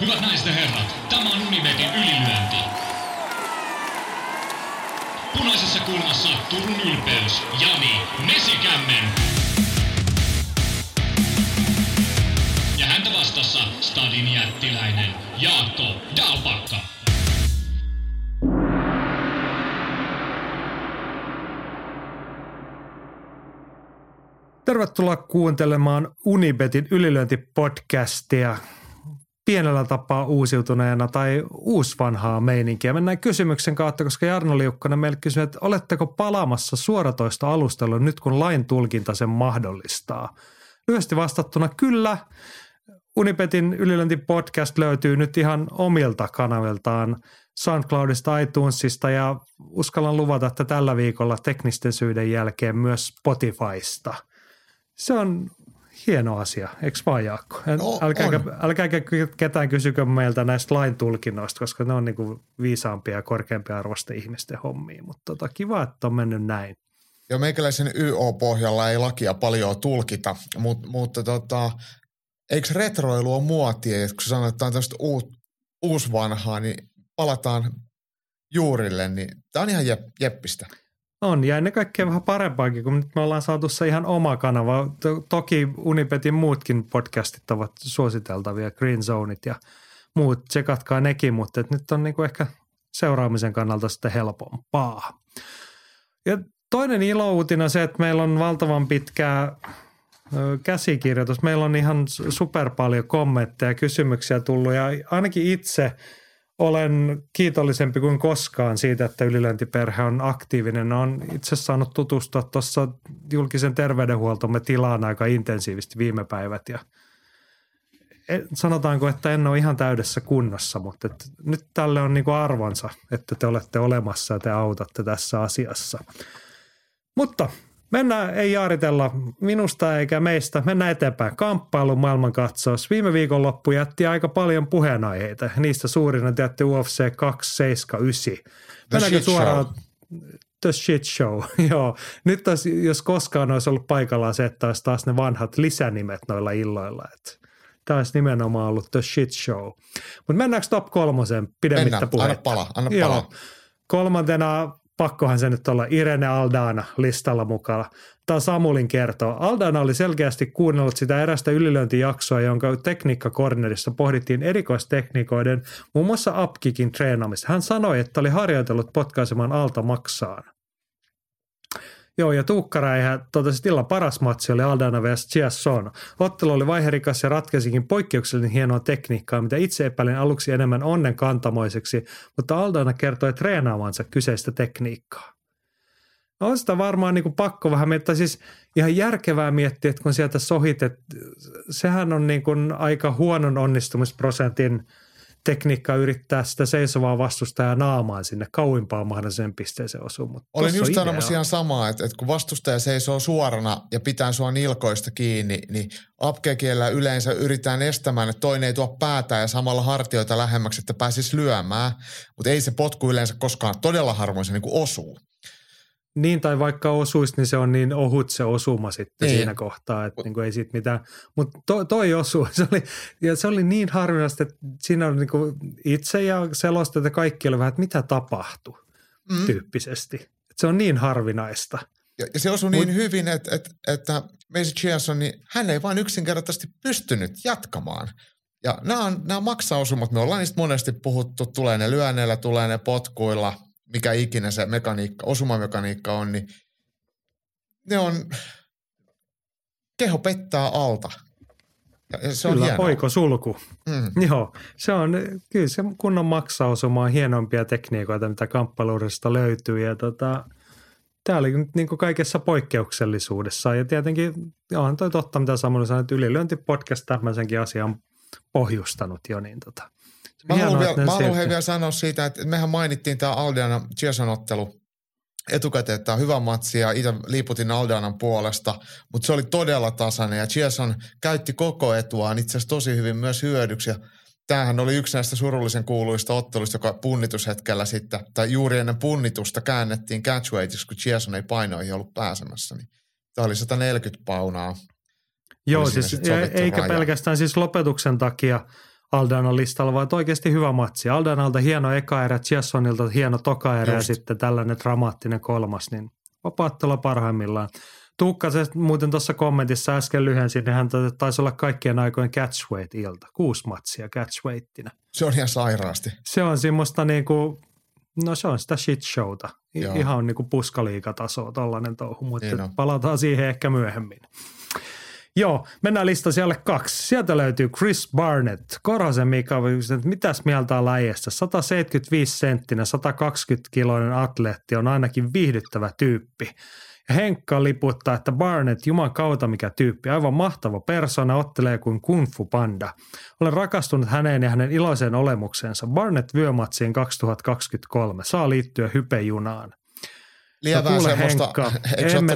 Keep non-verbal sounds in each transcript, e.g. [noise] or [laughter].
Hyvät naiset ja herrat, tämä on Unibetin ylilyönti. Punaisessa kulmassa Turun ylpeys, Jani Mesikämmen. Ja häntä vastassa Stadin jättiläinen Jaakko Dalpakka. Tervetuloa kuuntelemaan Unibetin ylilöintipodcastia pienellä tapaa uusiutuneena tai uusvanhaa meininkiä. Mennään kysymyksen kautta, koska Jarno Liukkonen meille kysyi, että oletteko palaamassa suoratoista alusteluun nyt kun lain tulkinta sen mahdollistaa? Lyhyesti vastattuna kyllä. Unibetin ylilöintipodcast löytyy nyt ihan omilta kanaviltaan SoundCloudista, iTunesista ja uskallan luvata, että tällä viikolla teknisten syiden jälkeen myös Spotifysta – se on hieno asia, eikö vaan Jaakko? No, älkääkä, älkääkä ketään kysykö meiltä näistä lain tulkinnoista, koska ne on niinku viisaampia ja korkeampia arvosta ihmisten hommia, mutta tota, kiva, että on mennyt näin. Ja meikäläisen YO-pohjalla ei lakia paljon tulkita, mutta, mutta tota, eikö retroilu ole muotia, että kun sanotaan, tästä uut, uusvanhaa, niin palataan juurille, niin tämä on ihan jeppistä. On, ja ennen kaikkea vähän parempaakin, kun nyt me ollaan saatu se ihan oma kanava. Toki Unipetin muutkin podcastit ovat suositeltavia, Green Zoneit ja muut, tsekatkaa nekin, mutta nyt on niinku ehkä seuraamisen kannalta sitten helpompaa. Ja toinen ilouutina on se, että meillä on valtavan pitkää käsikirjoitus. Meillä on ihan super paljon kommentteja ja kysymyksiä tullut ja ainakin itse – olen kiitollisempi kuin koskaan siitä, että ylilöintiperhe on aktiivinen. Olen itse saanut tutustua tuossa julkisen terveydenhuoltomme tilaan aika intensiivisesti viime päivät ja sanotaanko, että en ole ihan täydessä kunnossa, mutta että nyt tälle on niinku arvonsa, että te olette olemassa ja te autatte tässä asiassa. Mutta Mennään, ei jaaritella minusta eikä meistä, mennään eteenpäin. Kamppailun maailmankatsaus. Viime viikonloppu jätti aika paljon puheenaiheita. Niistä suurin on tietty UFC 279. Mennäänkö suoraan. The Shit Show, [laughs] joo. Nyt olisi, jos koskaan olisi ollut paikallaan se, että olisi taas ne vanhat lisänimet noilla illoilla. Että tämä olisi nimenomaan ollut The Shit Show. Mutta mennäänkö top kolmosen pidemmittä Mennään. puhetta? Anna pala, anna pala. Joo. Kolmantena pakkohan se nyt olla Irene Aldana listalla mukana. Tämä Samulin kertoo. Aldana oli selkeästi kuunnellut sitä erästä ylilöintijaksoa, jonka tekniikkakornerissa pohdittiin erikoistekniikoiden, muun muassa upkickin treenaamista. Hän sanoi, että oli harjoitellut potkaisemaan alta maksaan. Joo, ja Tuukka Räihä totesi, että illan paras matsi oli Aldana vs. Chiasson. Ottelu oli vaiherikas ja ratkesikin poikkeuksellisen hienoa tekniikkaa, mitä itse epäilin aluksi enemmän onnen kantamoiseksi, mutta Aldana kertoi treenaavansa kyseistä tekniikkaa. No on sitä varmaan niin kuin pakko vähän miettiä, siis ihan järkevää miettiä, että kun sieltä sohit, että sehän on niin kuin aika huonon onnistumisprosentin – tekniikka yrittää sitä seisovaa vastustajaa naamaan sinne kauimpaan mahdolliseen pisteeseen osuun. Mutta Olin just sanomassa ihan samaa, että, että kun vastustaja seisoo suorana ja pitää sua nilkoista kiinni, niin apkekielellä yleensä yritetään estämään, että toinen ei tuo päätä ja samalla hartioita lähemmäksi, että pääsisi lyömään, mutta ei se potku yleensä koskaan todella harvoin se niin osuu. Niin, tai vaikka osuisi, niin se on niin ohut se osuma sitten niin. siinä kohtaa, että niin kuin ei siitä mitään. Mutta to, toi osu, [laughs] se oli, ja se oli niin harvinaista, että siinä oli niin kuin itse ja selosta, että kaikki oli vähän, että mitä tapahtui mm. tyyppisesti. Et se on niin harvinaista. Ja, ja se osui Mut, niin hyvin, että, että, että Macy Chiasson, niin hän ei vain yksinkertaisesti pystynyt jatkamaan. Ja nämä on, nämä maksaosumat, me ollaan niistä monesti puhuttu, tulee ne lyönneillä, tulee ne potkuilla – mikä ikinä se mekaniikka, osumamekaniikka on, niin ne on, keho pettää alta. Ja se on kyllä, hienoa. sulku. Mm. Joo, se on, kyllä se kunnon maksaosuma on hienompia tekniikoita, mitä kamppailurista löytyy. Ja tota, tämä oli nyt niin kuin kaikessa poikkeuksellisuudessa. Ja tietenkin, onhan toi totta, mitä Samuel sanoi, että ylilöintipodcast tämmöisenkin asian pohjustanut jo, niin tota, Mä haluan, vielä, mä haluan vielä sanoa siitä, että mehän mainittiin tämä Aldeana Chieson ottelu etukäteen, että on hyvä matsi ja itse liiputin Aldeanan puolesta, mutta se oli todella tasainen ja Chieson käytti koko etuaan itse asiassa tosi hyvin myös hyödyksi ja tämähän oli yksi näistä surullisen kuuluista otteluista, joka punnitushetkellä sitten, tai juuri ennen punnitusta käännettiin catchweightiksi, kun Chieson ei painoihin ollut pääsemässä, niin tämä oli 140 paunaa. Joo, siis eikä raja. pelkästään siis lopetuksen takia – Aldanan listalla, vaan oikeasti hyvä matsi. Aldanalta hieno eka erä, Chiassonilta hieno toka erä ja sitten tällainen dramaattinen kolmas, niin vapaattella parhaimmillaan. Tuukka se muuten tuossa kommentissa äsken lyhensi, niin hän taisi olla kaikkien aikojen catchweight-ilta. Kuusi matsia catchweighttina. Se on ihan sairaasti. Se on semmoista niinku, no se on sitä shit showta. Joo. Ihan niinku puskaliikatasoa tollainen touhu, mutta niin palataan siihen ehkä myöhemmin. Joo, mennään lista siellä kaksi. Sieltä löytyy Chris Barnett. Korhosen Mika, että mitäs mieltä on läjestä? 175 senttinen, 120 kiloinen atleetti on ainakin viihdyttävä tyyppi. Henkka liputtaa, että Barnett, juman kautta mikä tyyppi, aivan mahtava persona, ottelee kuin kung fu panda. Olen rakastunut häneen ja hänen iloiseen olemukseensa. Barnett vyömatsiin 2023 saa liittyä hypejunaan. Lievää no, semmoista, Henkka, [laughs] emme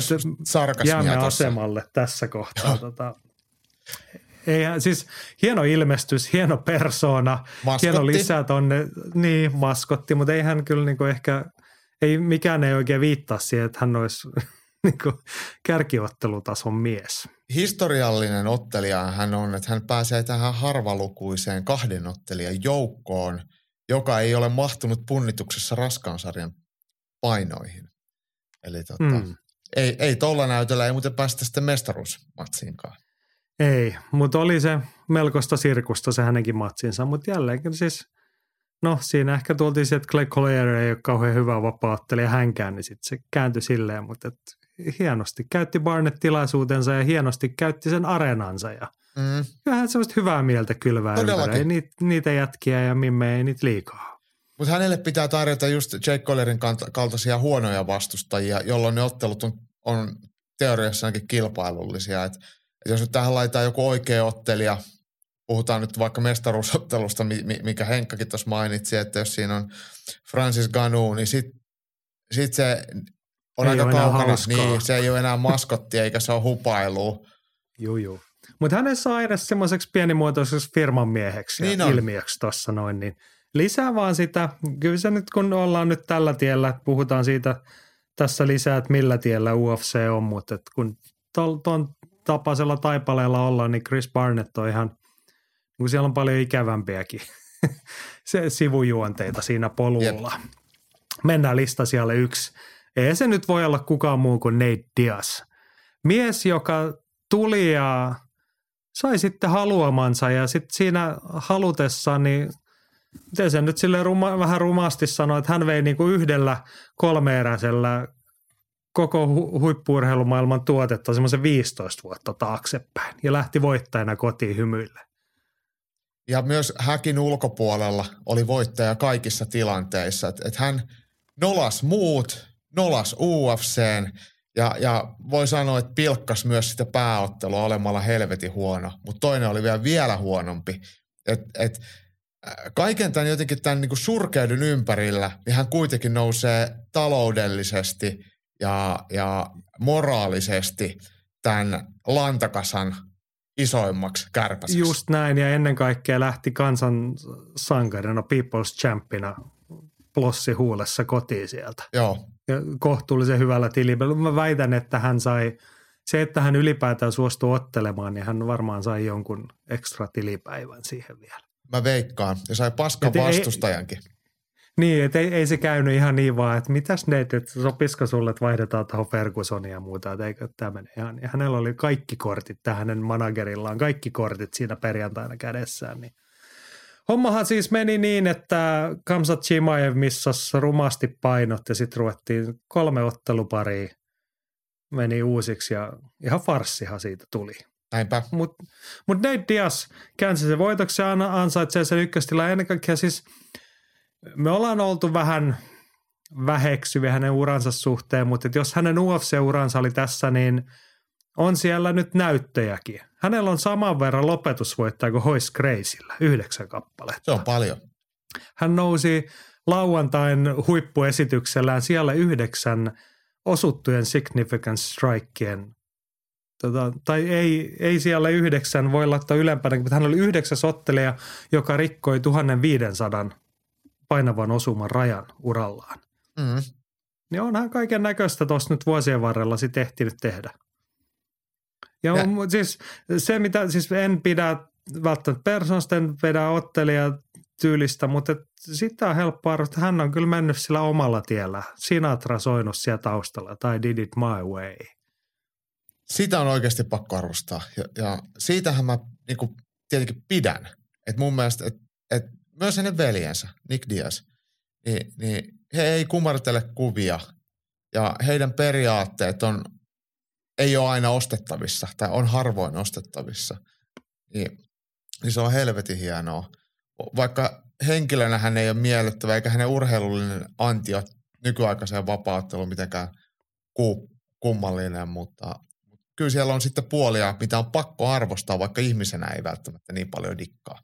jäämme asemalle tässä kohtaa. tota, ei, siis hieno ilmestys, hieno persona, maskotti. hieno lisää tonne, niin maskotti, mutta ei hän kyllä niinku ehkä, ei, mikään ei oikein viittaa siihen, että hän olisi [laughs] niinku kärkiottelutason mies. Historiallinen ottelija hän on, että hän pääsee tähän harvalukuiseen kahden ottelijan joukkoon, joka ei ole mahtunut punnituksessa raskaansarjan painoihin. Eli tota, mm. ei, ei tuolla näytöllä ei muuten päästä sitten mestaruusmatsiinkaan. Ei, mutta oli se melkoista sirkusta se hänenkin matsinsa, mutta jälleenkin siis, no siinä ehkä tultiin se, että Clay Collier ei ole kauhean hyvä vapauttelija hänkään, niin sitten se kääntyi silleen, mutta et hienosti käytti Barnett tilaisuutensa ja hienosti käytti sen areenansa ja mm. kyllähän semmoista hyvää mieltä kylvää ympäri. Ei niitä, niitä jätkiä ja mimme ei niitä liikaa. Mutta hänelle pitää tarjota just Jake Collerin kaltaisia huonoja vastustajia, jolloin ne ottelut on, on teoriassa ainakin kilpailullisia. Et, et jos nyt tähän laitetaan joku oikea ottelija, puhutaan nyt vaikka mestaruusottelusta, mikä Henkkakin tuossa mainitsi, että jos siinä on Francis Ganu, niin sitten sit se on ei aika kaukana. Niin, se ei ole enää maskotti eikä se ole hupailu. Juu, juu. Mutta hänen saa edes semmoiseksi pienimuotoiseksi firman mieheksi niin ja ilmiöksi tuossa noin, niin – lisää vaan sitä. Kyllä se nyt kun ollaan nyt tällä tiellä, puhutaan siitä tässä lisää, että millä tiellä UFC on, mutta että kun tuon tapaisella taipaleella ollaan, niin Chris Barnett on ihan, kun siellä on paljon ikävämpiäkin [laughs] se sivujuonteita siinä polulla. Jep. Mennään lista siellä yksi. Ei se nyt voi olla kukaan muu kuin Nate Diaz. Mies, joka tuli ja sai sitten haluamansa ja sitten siinä halutessaan niin miten se nyt sille ruma, vähän rumasti sanoi, että hän vei niin kuin yhdellä kolmeeräisellä koko hu- huippuurheilumaailman tuotetta semmoisen 15 vuotta taaksepäin ja lähti voittajana kotiin hymyille. Ja myös häkin ulkopuolella oli voittaja kaikissa tilanteissa. Että et hän nolas muut, nolas UFCn ja, ja voi sanoa, että pilkkas myös sitä pääottelua olemalla helvetin huono. Mutta toinen oli vielä vielä huonompi. Että et kaiken tämän jotenkin tämän niin kuin surkeudun ympärillä, niin hän kuitenkin nousee taloudellisesti ja, ja moraalisesti tämän lantakasan isoimmaksi kärpäseksi. Just näin, ja ennen kaikkea lähti kansan sankarina, People's Champina plossi huulessa kotiin sieltä. Joo. Ja kohtuullisen hyvällä tilillä. Mä väitän, että hän sai, se, että hän ylipäätään suostui ottelemaan, niin hän varmaan sai jonkun ekstra tilipäivän siihen vielä. Mä veikkaan. Ja sai paskan vastustajankin. Ei, niin, että ei, ei, se käynyt ihan niin vaan, että mitäs ne, että sopisiko sulle, että vaihdetaan tuohon Fergusonia ja muuta, että eikö tämä mene ihan. Ja hänellä oli kaikki kortit tähän hänen managerillaan, kaikki kortit siinä perjantaina kädessään, niin Hommahan siis meni niin, että Kamsat Chimaev missasi rumasti painot ja sitten ruvettiin kolme otteluparia meni uusiksi ja ihan farssihan siitä tuli. Näinpä. Mutta mut Nate Diaz käänsi sen voitoksi ja ansaitsee sen ykköstila. Ennen kaikkea siis me ollaan oltu vähän väheksyviä hänen uransa suhteen, mutta jos hänen UFC-uransa oli tässä, niin on siellä nyt näyttöjäkin. Hänellä on saman verran lopetusvoittaja kuin Hoist Graceillä, yhdeksän kappaletta. Se on paljon. Hän nousi lauantain huippuesityksellään siellä yhdeksän osuttujen significant strikeen tota, tai ei, ei siellä yhdeksän, voi laittaa ylempänä, mutta hän oli yhdeksäs ottelija, joka rikkoi 1500 painavan osuman rajan urallaan. Mm. Niin onhan kaiken näköistä tuossa nyt vuosien varrella sitten ehtinyt tehdä. Ja, ja. siis se, mitä siis en pidä välttämättä Personsten vedää ottelija tyylistä, mutta sitä on helppo arvostaa. Hän on kyllä mennyt sillä omalla tiellä. Sinatra soinut siellä taustalla tai Did It My Way. Sitä on oikeasti pakko arvostaa. Ja, ja siitähän mä niin kuin, tietenkin pidän. Et mun mielestä, että et myös hänen veljensä, Nick Diaz, niin, niin he ei kumartele kuvia ja heidän periaatteet on, ei ole aina ostettavissa tai on harvoin ostettavissa. Niin, niin se on helvetin hienoa. Vaikka henkilönä hän ei ole miellyttävä eikä hänen urheilullinen antio nykyaikaiseen vapautteluun mitenkään ku, kummallinen, mutta kyllä siellä on sitten puolia, mitä on pakko arvostaa, vaikka ihmisenä ei välttämättä niin paljon dikkaa.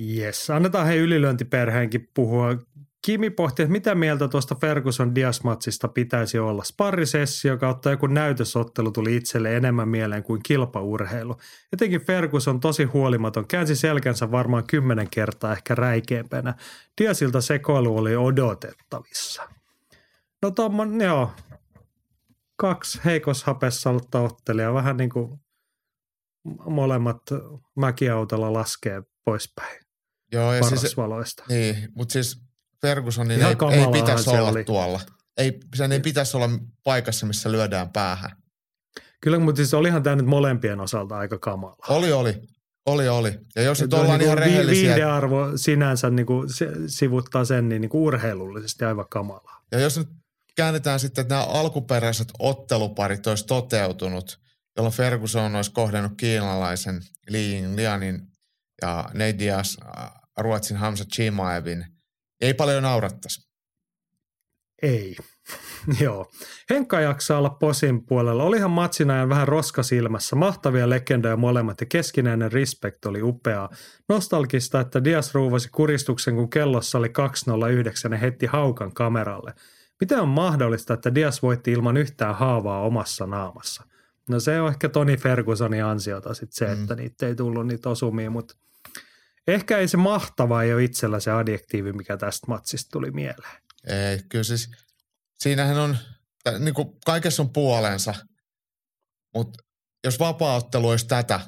Yes, annetaan he ylilöintiperheenkin puhua. Kimi pohti, että mitä mieltä tuosta Ferguson Diasmatsista pitäisi olla. Sparrisessio kautta joku näytösottelu tuli itselle enemmän mieleen kuin kilpaurheilu. Etenkin Ferguson tosi huolimaton, käänsi selkänsä varmaan kymmenen kertaa ehkä räikeämpänä. Diasilta sekoilu oli odotettavissa. No tommon, joo, kaksi heikoshapessa ollutta ottelijaa, vähän niin kuin molemmat mäkiautolla laskee poispäin Joo, ja siis, Niin, mutta siis Fergusonin ei, ei pitäisi olla oli. tuolla. Ei, sen ei pitäisi olla paikassa, missä lyödään päähän. Kyllä, mutta siis olihan tämä nyt molempien osalta aika kamala. Oli, oli. Oli, oli. Ja jos nyt ollaan niin ihan rehellisiä. Viidearvo sinänsä niin kuin sivuttaa sen niin, niin kuin urheilullisesti aivan kamalaa. Ja jos nyt käännetään sitten, että nämä alkuperäiset otteluparit olisi toteutunut, jolloin Ferguson olisi kohdannut kiinalaisen Li Lianin ja Diaz äh, Ruotsin Hamza Chimaevin, ei paljon naurattaisi. Ei. [laughs] Joo. Henkka jaksaa olla posin puolella. Olihan matsin ajan vähän roskasilmässä. Mahtavia legendoja molemmat ja keskinäinen respect oli upeaa. Nostalgista, että Dias ruuvasi kuristuksen, kun kellossa oli 209 ja heitti haukan kameralle. Miten on mahdollista, että Dias voitti ilman yhtään haavaa omassa naamassa? No se on ehkä Toni Fergusonin ansiota sitten se, mm. että niitä ei tullut niitä osumia, mutta ehkä ei se mahtava ei ole itsellä se adjektiivi, mikä tästä matsista tuli mieleen. Ei, kyllä siis siinähän on, niin kuin kaikessa on puolensa, mutta jos vapaaottelu olisi tätä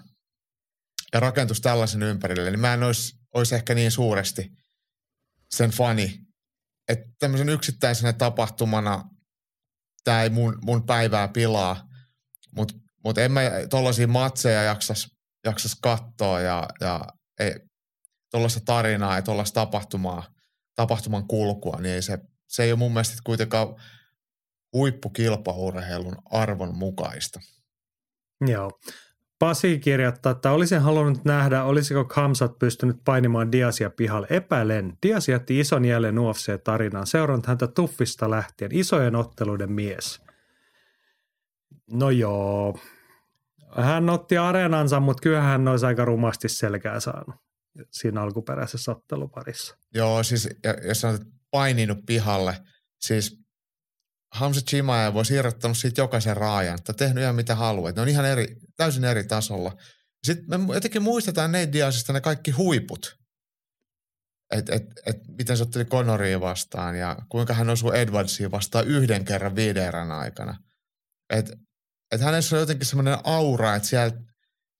ja rakentus tällaisen ympärille, niin mä en olisi, olisi ehkä niin suuresti sen fani, että tämmöisen yksittäisenä tapahtumana tämä ei mun, mun päivää pilaa, mutta mut en mä tollaisia matseja jaksas, jaksas katsoa ja, ja ei, tuollaista tarinaa ja tuollaista tapahtumaa, tapahtuman kulkua, niin ei se, se ei ole mun mielestä kuitenkaan huippukilpaurheilun arvon mukaista. Joo. Pasi kirjoittaa, että olisin halunnut nähdä, olisiko Kamsat pystynyt painimaan Diasia pihalle. Epäilen. Dias jätti ison jälleen UFC-tarinaan. Seurannut häntä tuffista lähtien. Isojen otteluiden mies. No joo. Hän otti areenansa, mutta kyllähän hän olisi aika rumasti selkää saanut siinä alkuperäisessä otteluparissa. Joo, siis jos on paininut pihalle, siis Hamza Chimaev voisi irrottanut siitä jokaisen raajan, että tehnyt ihan mitä haluaa. Ne on ihan eri, täysin eri tasolla. Sitten me jotenkin muistetaan Nate Diazista ne kaikki huiput. Että et, et, miten se otteli Conoria vastaan ja kuinka hän osui Edwardsia vastaan yhden kerran viiden aikana. Että et hänessä on jotenkin semmoinen aura, että siellä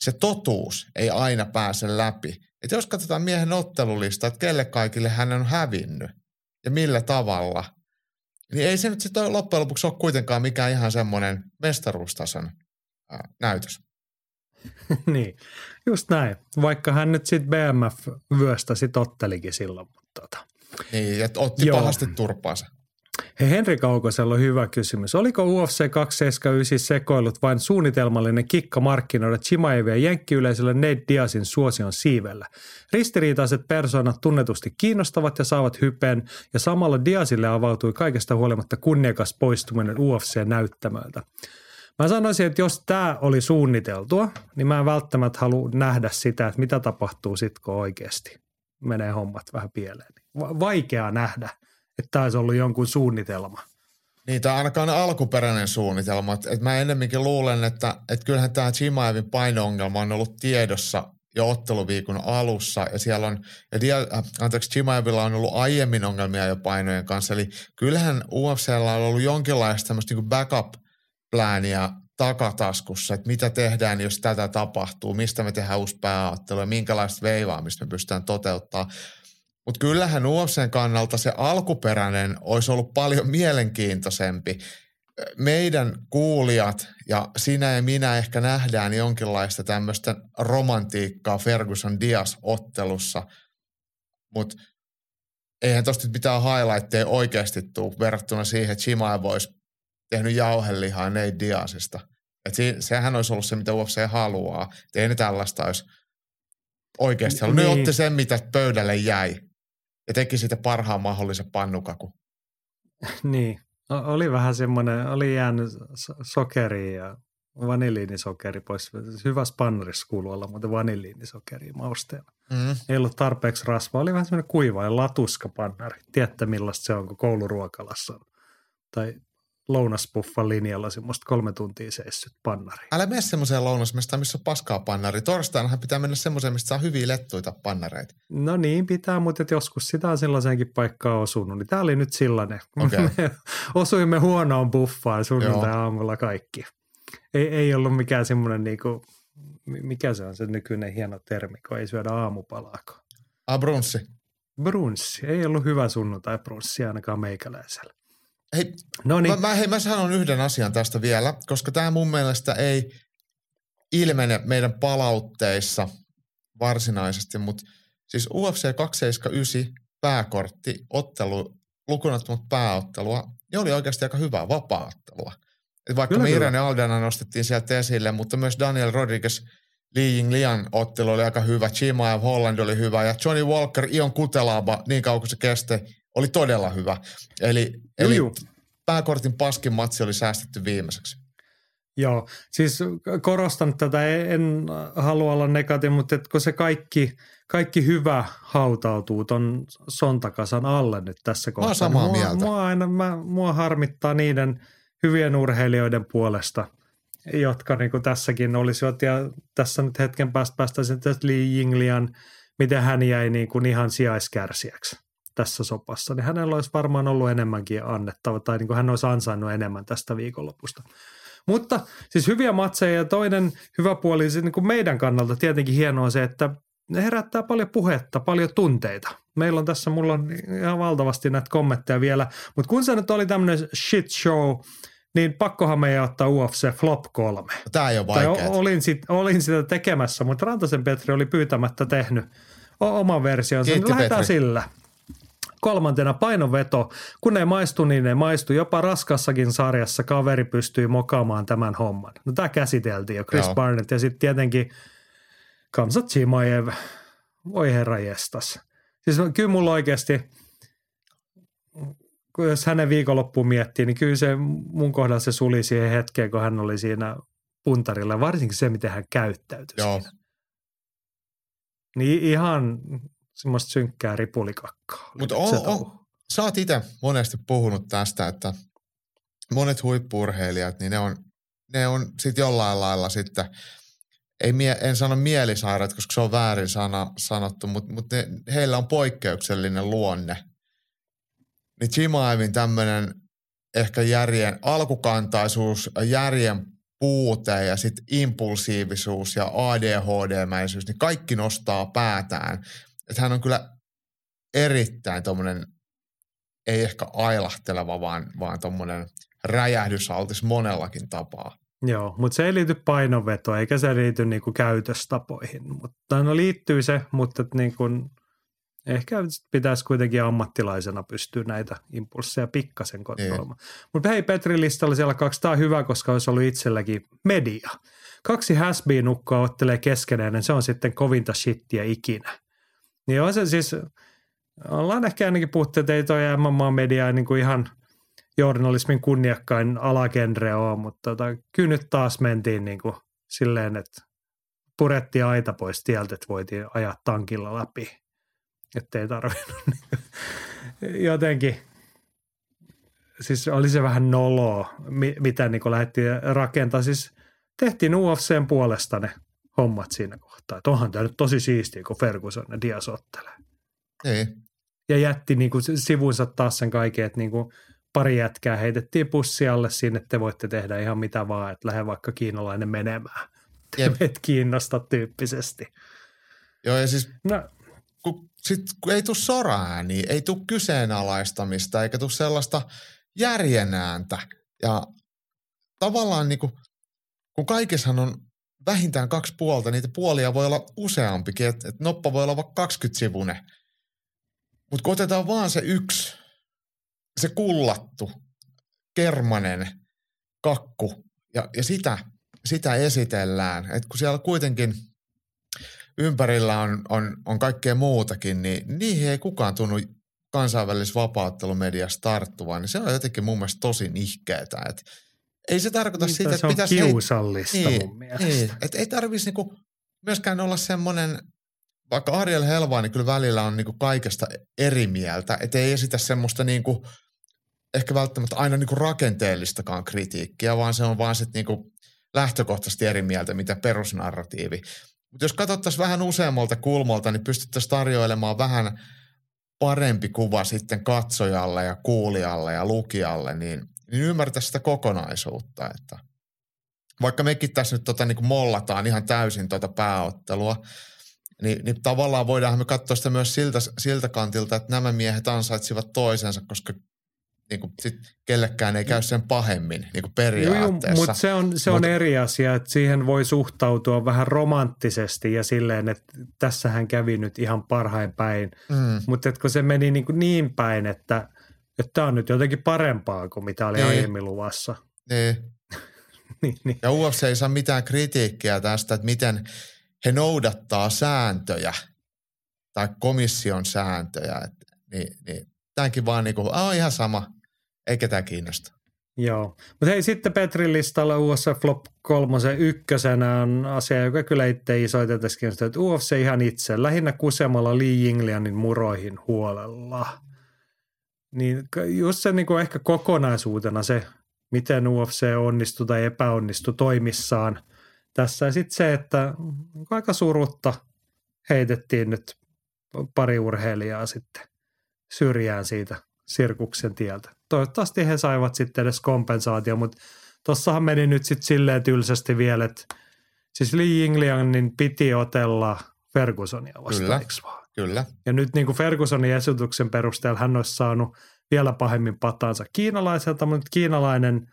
se totuus ei aina pääse läpi. Että jos katsotaan miehen ottelulista, että kelle kaikille hän on hävinnyt ja millä tavalla – niin ei se nyt sitten loppujen lopuksi ole kuitenkaan mikään ihan semmoinen mestaruustason ää, näytös. [laughs] niin, just näin. Vaikka hän nyt sitten BMF-vyöstä sitten ottelikin silloin. Mutta tota. Niin, että otti Joo. pahasti turpaansa. Hei, Henri Kaukosella on hyvä kysymys. Oliko UFC 279 sekoilut vain suunnitelmallinen kikka markkinoida Chimaevia jenkkiyleisölle Nate Diazin suosion siivellä? Ristiriitaiset persoonat tunnetusti kiinnostavat ja saavat hypeen, ja samalla Diazille avautui kaikesta huolimatta kunniakas poistuminen UFC-näyttämöltä. Mä sanoisin, että jos tämä oli suunniteltua, niin mä en välttämättä halua nähdä sitä, että mitä tapahtuu kun oikeasti menee hommat vähän pieleen. Vaikea nähdä – että olisi ollut jonkun suunnitelma. Niin, tämä ainakaan alkuperäinen suunnitelma. Et, et mä ennemminkin luulen, että et kyllähän tämä Chimaevin paino-ongelma on ollut tiedossa jo otteluviikon alussa. Ja siellä on, ja dia, äh, anteeksi, Chimaevilla on ollut aiemmin ongelmia jo painojen kanssa. Eli kyllähän UFCllä on ollut jonkinlaista tämmöistä niin backup-plääniä takataskussa, että mitä tehdään, jos tätä tapahtuu, mistä me tehdään uusi pääottelu ja minkälaista veivaamista me pystytään toteuttaa. Mutta kyllähän UFCn kannalta se alkuperäinen olisi ollut paljon mielenkiintoisempi. Meidän kuulijat ja sinä ja minä ehkä nähdään jonkinlaista tämmöistä romantiikkaa Ferguson Dias ottelussa, mutta eihän tosta mitään highlightteja oikeasti tule verrattuna siihen, että Chimaev olisi tehnyt jauhelihaa Nate Diasista. Et si- sehän olisi ollut se, mitä UFC haluaa. Et ei ne tällaista olisi oikeasti halunnut. Niin. Ne otti sen, mitä pöydälle jäi ja teki siitä parhaan mahdollisen pannukaku. [laughs] niin. Oli vähän semmoinen, oli jäänyt sokeri ja vanilliinisokeri pois. Hyvä spannarissa kuuluu olla muuten vanilliinisokeri mausteella. Mm. Ei ollut tarpeeksi rasvaa, oli vähän semmoinen kuiva ja latuska pannari. Tiedätte millaista se on, kun kouluruokalassa on. Tai lounaspuffan linjalla semmoista kolme tuntia seissyt pannari. Älä mene semmoiseen lounasmestaan, missä on paskaa pannari. Torstainahan pitää mennä semmoiseen, mistä saa hyviä lettuita pannareita. No niin, pitää, mutta joskus sitä on sellaiseenkin paikkaan osunut. Niin tämä oli nyt sellainen. [laughs] Okay. Me osuimme huonoon buffaan sunnuntai-aamulla kaikki. Ei, ei ollut mikään semmoinen, niinku, mikä se on se nykyinen hieno termi, kun ei syödä aamupalaakaan. Ah, brunssi. Brunssi. Ei ollut hyvä sunnuntai brunssi ainakaan meikäläisellä. Hei, no niin. mä, mä, hei, mä sanon yhden asian tästä vielä, koska tämä mun mielestä ei ilmene meidän palautteissa varsinaisesti, mutta siis UFC 279 pääkortti, ottelu, lukunottamatta pääottelua, niin oli oikeasti aika hyvää vapaaottelua. Et vaikka kyllä, Miran ja Aldana nostettiin sieltä esille, mutta myös Daniel Rodriguez Li Ying Lian ottelu oli aika hyvä, Chimaev Holland oli hyvä ja Johnny Walker, Ion Kutelaba, niin kauan kuin se kesti, oli todella hyvä. Eli, eli pääkortin paskin matsi oli säästetty viimeiseksi. Joo, siis korostan tätä, en halua olla negatiivinen, mutta kun se kaikki, kaikki hyvä hautautuu ton sontakasan alle nyt tässä kohtaa. Mä samaa mua, mieltä. Mua, aina, mä, mua harmittaa niiden hyvien urheilijoiden puolesta, jotka niin kuin tässäkin olisivat. Ja tässä nyt hetken päästä päästäisiin tästä Li Yinglian, miten hän jäi niin kuin ihan sijaiskärsijäksi tässä sopassa, niin hänellä olisi varmaan ollut enemmänkin annettava, tai niin kuin hän olisi ansainnut enemmän tästä viikonlopusta. Mutta siis hyviä matseja ja toinen hyvä puoli siis niin kuin meidän kannalta tietenkin hienoa on se, että ne herättää paljon puhetta, paljon tunteita. Meillä on tässä, mulla on ihan valtavasti näitä kommentteja vielä, mutta kun se nyt oli tämmöinen shit show, niin pakkohan meidän ottaa UFC Flop 3. Tämä ei ole vaikeaa. Olin, sit, olin sitä tekemässä, mutta Rantasen Petri oli pyytämättä tehnyt oman versionsa. Kiitti Lähdetään Petri. sillä. Kolmantena painoveto. Kun ei maistu, niin ei maistu. Jopa raskassakin sarjassa kaveri pystyy mokaamaan tämän homman. No tämä käsiteltiin jo. Chris Joo. Barnett ja sitten tietenkin Kamsa Chimaev. Voi herra jestas. Siis kyllä mulla oikeasti, jos hänen viikonloppuun miettii, niin kyllä se mun kohdalla se suli siihen hetkeen, kun hän oli siinä puntarilla. Varsinkin se, miten hän käyttäytyi Joo. siinä. Niin ihan semmoista synkkää ripulikakkaa. Mutta on, on, sä oot itse monesti puhunut tästä, että monet huippurheilijat, niin ne on, ne on sitten jollain lailla sitten, ei mie, en sano mielisairaat, koska se on väärin sana, sanottu, mutta, ne, heillä on poikkeuksellinen luonne. Niin Chimaevin tämmöinen ehkä järjen alkukantaisuus, järjen puute ja sitten impulsiivisuus ja ADHD-mäisyys, niin kaikki nostaa päätään että hän on kyllä erittäin tuommoinen, ei ehkä ailahteleva, vaan, vaan tuommoinen räjähdysaltis monellakin tapaa. Joo, mutta se ei liity painonvetoon, eikä se liity niinku käytöstapoihin. Mutta no liittyy se, mutta niinku, ehkä pitäisi kuitenkin ammattilaisena pystyä näitä impulsseja pikkasen kontrolloimaan. Niin. Mutta hei, Petri listalla siellä kaksi. Tämä on hyvä, koska olisi ollut itselläkin media. Kaksi hasbeenukkaa ottelee keskenään, niin se on sitten kovinta shittiä ikinä. Niin on se siis, ollaan ehkä ainakin puhuttu, että ei toi MMA-media niin kuin ihan journalismin kunniakkain alagenre ole, mutta tota, kyllä nyt taas mentiin niin kuin silleen, että purettiin aita pois tieltä, että voitiin ajaa tankilla läpi, ettei tarvinnut [laughs] niin jotenkin, siis oli se vähän noloa, mitä niin lähdettiin rakentamaan. Siis tehtiin UFCn puolesta ne hommat siinä kohtaa. Että onhan tämä nyt tosi siistiä, kun Ferguson ja Diaz ottelee. Ei. Ja jätti niin kuin sivunsa taas sen kaiken, että niin kuin pari jätkää heitettiin pussialle sinne, te voitte tehdä ihan mitä vaan, että lähde vaikka kiinalainen menemään. Et kiinnosta tyyppisesti. Joo ja siis no. kun, sit, kun ei tule soraääniä, ei tule kyseenalaistamista eikä tule sellaista järjenääntä. Ja tavallaan niin kuin, kun kaikessahan on vähintään kaksi puolta, niitä puolia voi olla useampikin, että et noppa voi olla vaikka 20 sivune. Mutta kun otetaan vaan se yksi, se kullattu, kermanen kakku ja, ja sitä, sitä esitellään, että kun siellä kuitenkin ympärillä on, on, on kaikkea muutakin, niin niihin ei kukaan tunnu kansainvälisessä vapauttelumediassa tarttuvan, niin se on jotenkin mun mielestä tosi nihkeetä. Että ei se tarkoita niin, sitä, että pitäisi... kiusallista niin, mun mielestä. Niin, että ei tarvitsisi niinku myöskään olla semmoinen, vaikka Ariel niin kyllä välillä on niinku kaikesta eri mieltä, että ei esitä semmoista niinku, ehkä välttämättä aina niinku rakenteellistakaan kritiikkiä, vaan se on vaan sitten niinku lähtökohtaisesti eri mieltä, mitä perusnarratiivi. Mutta jos katsottaisiin vähän useammalta kulmalta, niin pystyttäisiin tarjoilemaan vähän parempi kuva sitten katsojalle ja kuulijalle ja lukijalle, niin niin ymmärtää sitä kokonaisuutta, että vaikka mekin tässä nyt tota niin kuin mollataan ihan täysin tuota pääottelua, niin, niin tavallaan voidaan me katsoa sitä myös siltä, siltä kantilta, että nämä miehet ansaitsivat toisensa, koska niin kuin sit kellekään ei käy sen pahemmin niin kuin periaatteessa. Joo, mutta se on, se on Mut, eri asia, että siihen voi suhtautua vähän romanttisesti ja silleen, että tässähän kävi nyt ihan parhain päin. Mm. Mutta kun se meni niin, kuin niin päin, että että tämä on nyt jotenkin parempaa kuin mitä oli niin. aiemmin luvassa. Niin. [laughs] niin, niin. Ja UFC ei saa mitään kritiikkiä tästä, että miten he noudattaa sääntöjä tai komission sääntöjä. Et, niin, niin. Tämänkin vaan niin kuin, oh, ihan sama, ei ketään kiinnosta. Joo, mutta hei sitten Petrin listalla UFC Flop 3 ykkösenä on asia, joka kyllä itse isoiteteskin, että UFC ihan itse, lähinnä kusemalla Lee Jinglianin muroihin huolella – niin just se niin kuin ehkä kokonaisuutena se, miten UFC onnistui tai epäonnistui toimissaan tässä. Ja sitten se, että aika surutta heitettiin nyt pari urheilijaa sitten syrjään siitä sirkuksen tieltä. Toivottavasti he saivat sitten edes kompensaatio, mutta tossahan meni nyt sitten silleen tylsästi vielä, että siis Lee Yingliangin piti otella Fergusonia vastaan, Kyllä. Kyllä. Ja nyt niin kuin Fergusonin esityksen perusteella hän olisi saanut vielä pahemmin patansa kiinalaiselta, mutta kiinalainen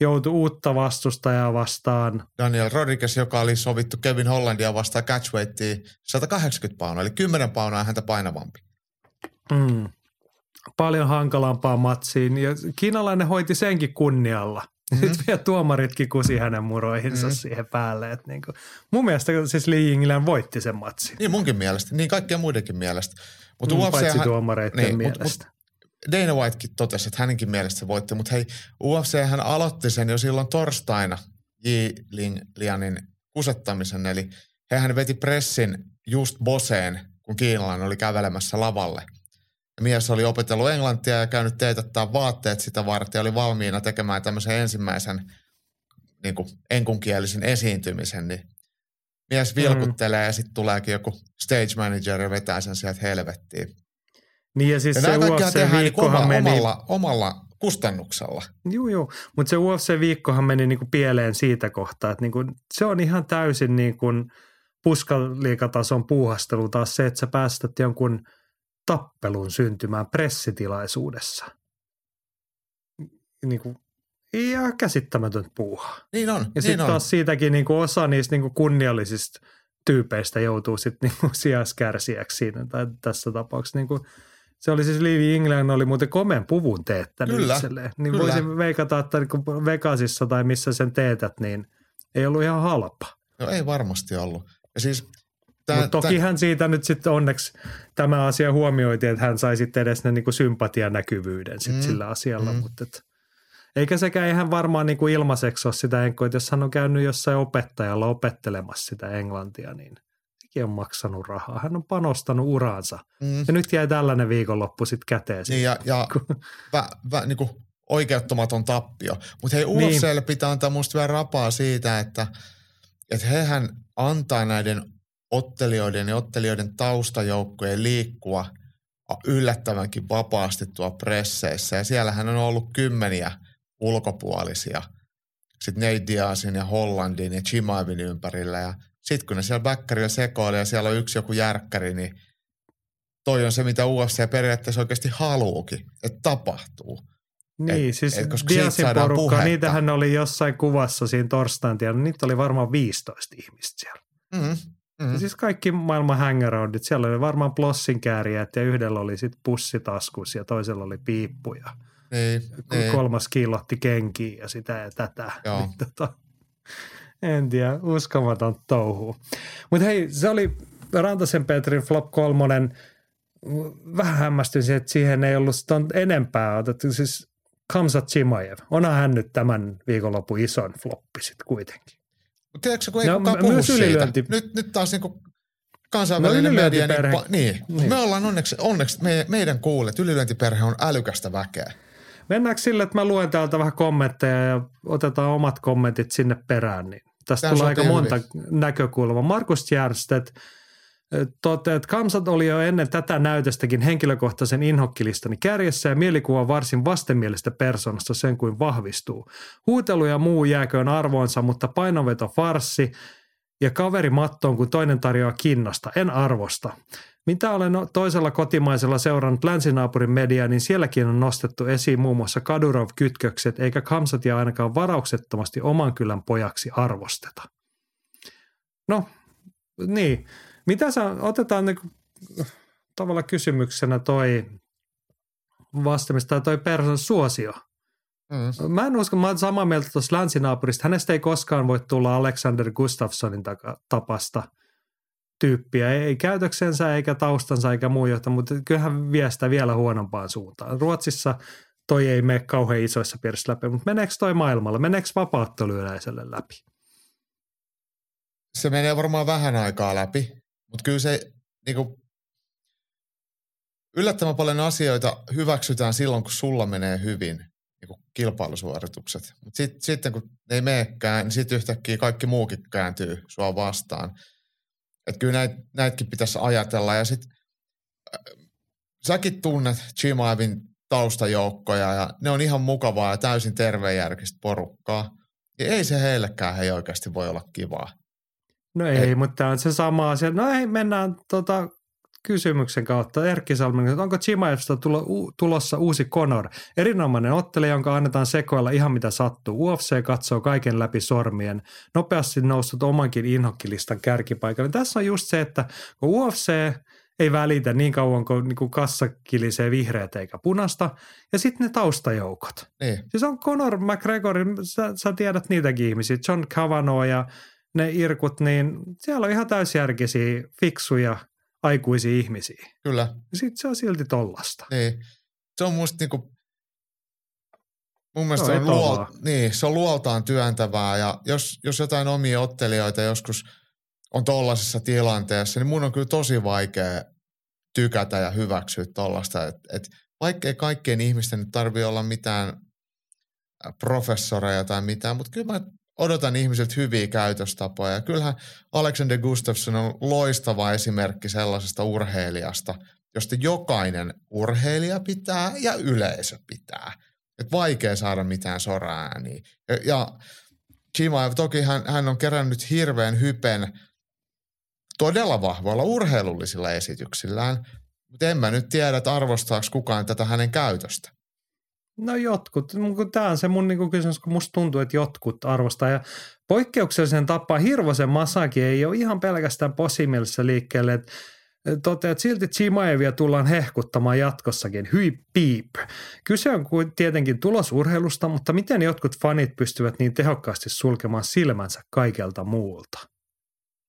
joutui uutta vastustajaa vastaan. Daniel Rodriguez, joka oli sovittu Kevin Hollandia vastaan catchweightiin 180 paunaa, eli 10 paunaa häntä painavampi. Mm. Paljon hankalampaa matsiin ja kiinalainen hoiti senkin kunnialla. Mm-hmm. [laughs] Sitten vielä tuomaritkin kusi hänen muroihinsa mm-hmm. siihen päälle. Että niin kuin, mun mielestä siis Li Yinglan voitti sen matsin. Niin munkin mielestä, niin kaikkien muidenkin mielestä. Mut mm, UFC paitsi tuomareiden niin, mielestä. Mut, mut Dana Whitekin totesi, että hänenkin mielestä se voitti, mutta hei, UFC hän aloitti sen jo silloin torstaina J. Lianin kusettamisen, eli hän veti pressin just Boseen, kun kiinalainen oli kävelemässä lavalle – mies oli opetellut englantia ja käynyt teetättää vaatteet sitä varten ja oli valmiina tekemään tämmöisen ensimmäisen niin kuin enkunkielisen esiintymisen, niin mies mm. vilkuttelee mm. ja sitten tuleekin joku stage manager ja vetää sen sieltä helvettiin. Niin ja siis ja se UFC-viikkohan niin meni... Omalla, omalla kustannuksella. Joo, joo. Mutta se UFC-viikkohan meni niinku pieleen siitä kohtaa, että niinku, se on ihan täysin niinku puskaliikatason puuhastelu taas se, että sä päästät jonkun – tappelun syntymään pressitilaisuudessa. Niin kuin, ihan käsittämätön puuha. Niin on. Ja niin sitten taas siitäkin niin kuin osa niistä niin kuin kunniallisista tyypeistä joutuu sitten [laughs] niin sijaiskärsijäksi siinä tai tässä tapauksessa. Niin kuin, se oli siis Liivi England oli muuten komeen puvun teettänyt kyllä, itselleen. Niin kyllä. voisin veikata, että niin Vegasissa tai missä sen teetät, niin ei ollut ihan halpa. No ei varmasti ollut. Ja siis Mutta toki hän siitä nyt sitten onneksi tämä asia huomioitiin, että hän sai sitten edes ne niin sympatianäkyvyyden sit mm, sillä asialla. Mm. Mutta et, eikä sekään ihan varmaan niin kuin ilmaiseksi ole sitä enkoa, jos hän on käynyt jossain opettajalla opettelemassa sitä englantia, niin sekin on maksanut rahaa. Hän on panostanut uraansa. Mm. Ja nyt jäi tällainen viikonloppu sitten käteen. Niin ja, ja [laughs] vä, vä, niin kuin oikeuttamaton tappio. Mutta hei UFClle niin. pitää antaa musta vielä rapaa siitä, että, että hehän antaa näiden ottelijoiden ja ottelijoiden taustajoukkojen liikkua yllättävänkin vapaasti tuo presseissä. Ja siellähän on ollut kymmeniä ulkopuolisia. Sitten Nate Diazin ja Hollandin ja Chimaivin ympärillä. Ja sitten kun ne siellä backerilla sekoilee ja siellä on yksi joku järkkäri, niin toi on se, mitä UFC periaatteessa oikeasti haluukin, että tapahtuu. Niin, et, siis et, Diasin porukka, niitähän oli jossain kuvassa siinä torstain tiedä, niitä oli varmaan 15 ihmistä siellä. Mm-hmm. Mm-hmm. Siis kaikki maailman hangaroundit, siellä oli varmaan plossin kääriä, ja yhdellä oli sitten pussitaskus ja toisella oli piippuja. Niin, niin. Kolmas kiillotti kenkiä ja sitä ja tätä. Joo. Niin, tota, en tiedä, uskomaton touhu. Mutta hei, se oli Rantasen Petrin Flop kolmonen. Vähän hämmästyin että siihen ei ollut enempää otettu. Siis Kamsat Chimaev, onhan hän nyt tämän viikonlopun ison floppi sitten kuitenkin. Mutta tiedätkö, kun ei no, kukaan puhu siitä. Nyt, nyt taas niinku kansainvälinen no, media, niin, pa, niin, niin. me ollaan onneksi, onneksi me, meidän kuulet, ylilyöntiperhe on älykästä väkeä. Mennäänkö sille, että mä luen täältä vähän kommentteja ja otetaan omat kommentit sinne perään, niin tästä tulee aika monta hyvin. näkökulmaa. Markus Järstedt toteaa, että Kamsat oli jo ennen tätä näytöstäkin henkilökohtaisen inhokkilistani kärjessä ja mielikuva varsin vastenmielistä persoonasta sen kuin vahvistuu. Huutelu ja muu jääköön arvoonsa, mutta painoveto farsi ja kaveri mattoon, kun toinen tarjoaa kinnasta. En arvosta. Mitä olen toisella kotimaisella seurannut länsinaapurin mediaa, niin sielläkin on nostettu esiin muun muassa Kadurov-kytkökset, eikä Kamsatia ainakaan varauksettomasti oman kylän pojaksi arvosteta. No, niin. Mitä sä, otetaan niin tavalla kysymyksenä toi vastaamista tai toi persoonan suosio. Mm. Mä en usko, mä olen samaa mieltä tuossa länsinaapurista. Hänestä ei koskaan voi tulla Alexander Gustafssonin tapasta tyyppiä. Ei käytöksensä eikä taustansa eikä muu johta, mutta kyllähän vie sitä vielä huonompaan suuntaan. Ruotsissa toi ei mene kauhean isoissa piirissä läpi, mutta meneekö toi maailmalla? Meneekö vapaattolyyläiselle läpi? Se menee varmaan vähän aikaa läpi. Mutta kyllä se niin kuin, yllättävän paljon asioita hyväksytään silloin, kun sulla menee hyvin, niin kuin kilpailusuoritukset. Mutta sit, sitten kun ne ei meekään, niin sitten yhtäkkiä kaikki muukin kääntyy sua vastaan. Että kyllä näit, näitäkin pitäisi ajatella. Ja sitten äh, säkin tunnet Chimaevin taustajoukkoja ja ne on ihan mukavaa ja täysin tervejärkistä porukkaa. Ja ei se heillekään he oikeasti voi olla kivaa. No ei, Et, mutta on se sama asia. No ei, mennään tota, kysymyksen kautta. Erkki Salmen, että onko Chimaevsta tulo, tulossa uusi Conor? Erinomainen ottelija, jonka annetaan sekoilla ihan mitä sattuu. UFC katsoo kaiken läpi sormien. Nopeasti noussut omankin inhokkilistan kärkipaikalle. Tässä on just se, että kun UFC ei välitä niin kauan kuin, niin kuin kassa kilisee vihreät eikä punasta. Ja sitten ne taustajoukot. Niin. Siis on Conor McGregor, sä, sä tiedät niitäkin ihmisiä, John Cavanaugh ja ne irkut, niin siellä on ihan täysjärkisiä, fiksuja, aikuisia ihmisiä. Kyllä. Sitten se on silti tollasta. Niin. Se on musta niinku, mun mielestä no, se, on luol, niin, se on luoltaan työntävää ja jos, jos jotain omia ottelijoita joskus on tollasessa tilanteessa, niin mun on kyllä tosi vaikea tykätä ja hyväksyä tollasta, että et, vaikkei kaikkien ihmisten nyt tarvii olla mitään professoreja tai mitään, mutta kyllä mä odotan ihmisiltä hyviä käytöstapoja. Ja kyllähän Alexander Gustafsson on loistava esimerkki sellaisesta urheilijasta, josta jokainen urheilija pitää ja yleisö pitää. Et vaikea saada mitään soraääniä. Ja, ja Chimaev, toki hän, hän on kerännyt hirveän hypen todella vahvoilla urheilullisilla esityksillään, mutta en mä nyt tiedä, että arvostaako kukaan tätä hänen käytöstä. No jotkut, tämä on se mun niinku kysymys, kun musta tuntuu, että jotkut arvostaa. Ja poikkeuksellisen tapaa Hirvosen Masaki ei ole ihan pelkästään posimielessä liikkeelle, että toteaa, että silti Chimaevia tullaan hehkuttamaan jatkossakin. Hyi piip. Kyse on tietenkin tulosurheilusta, mutta miten jotkut fanit pystyvät niin tehokkaasti sulkemaan silmänsä kaikelta muulta?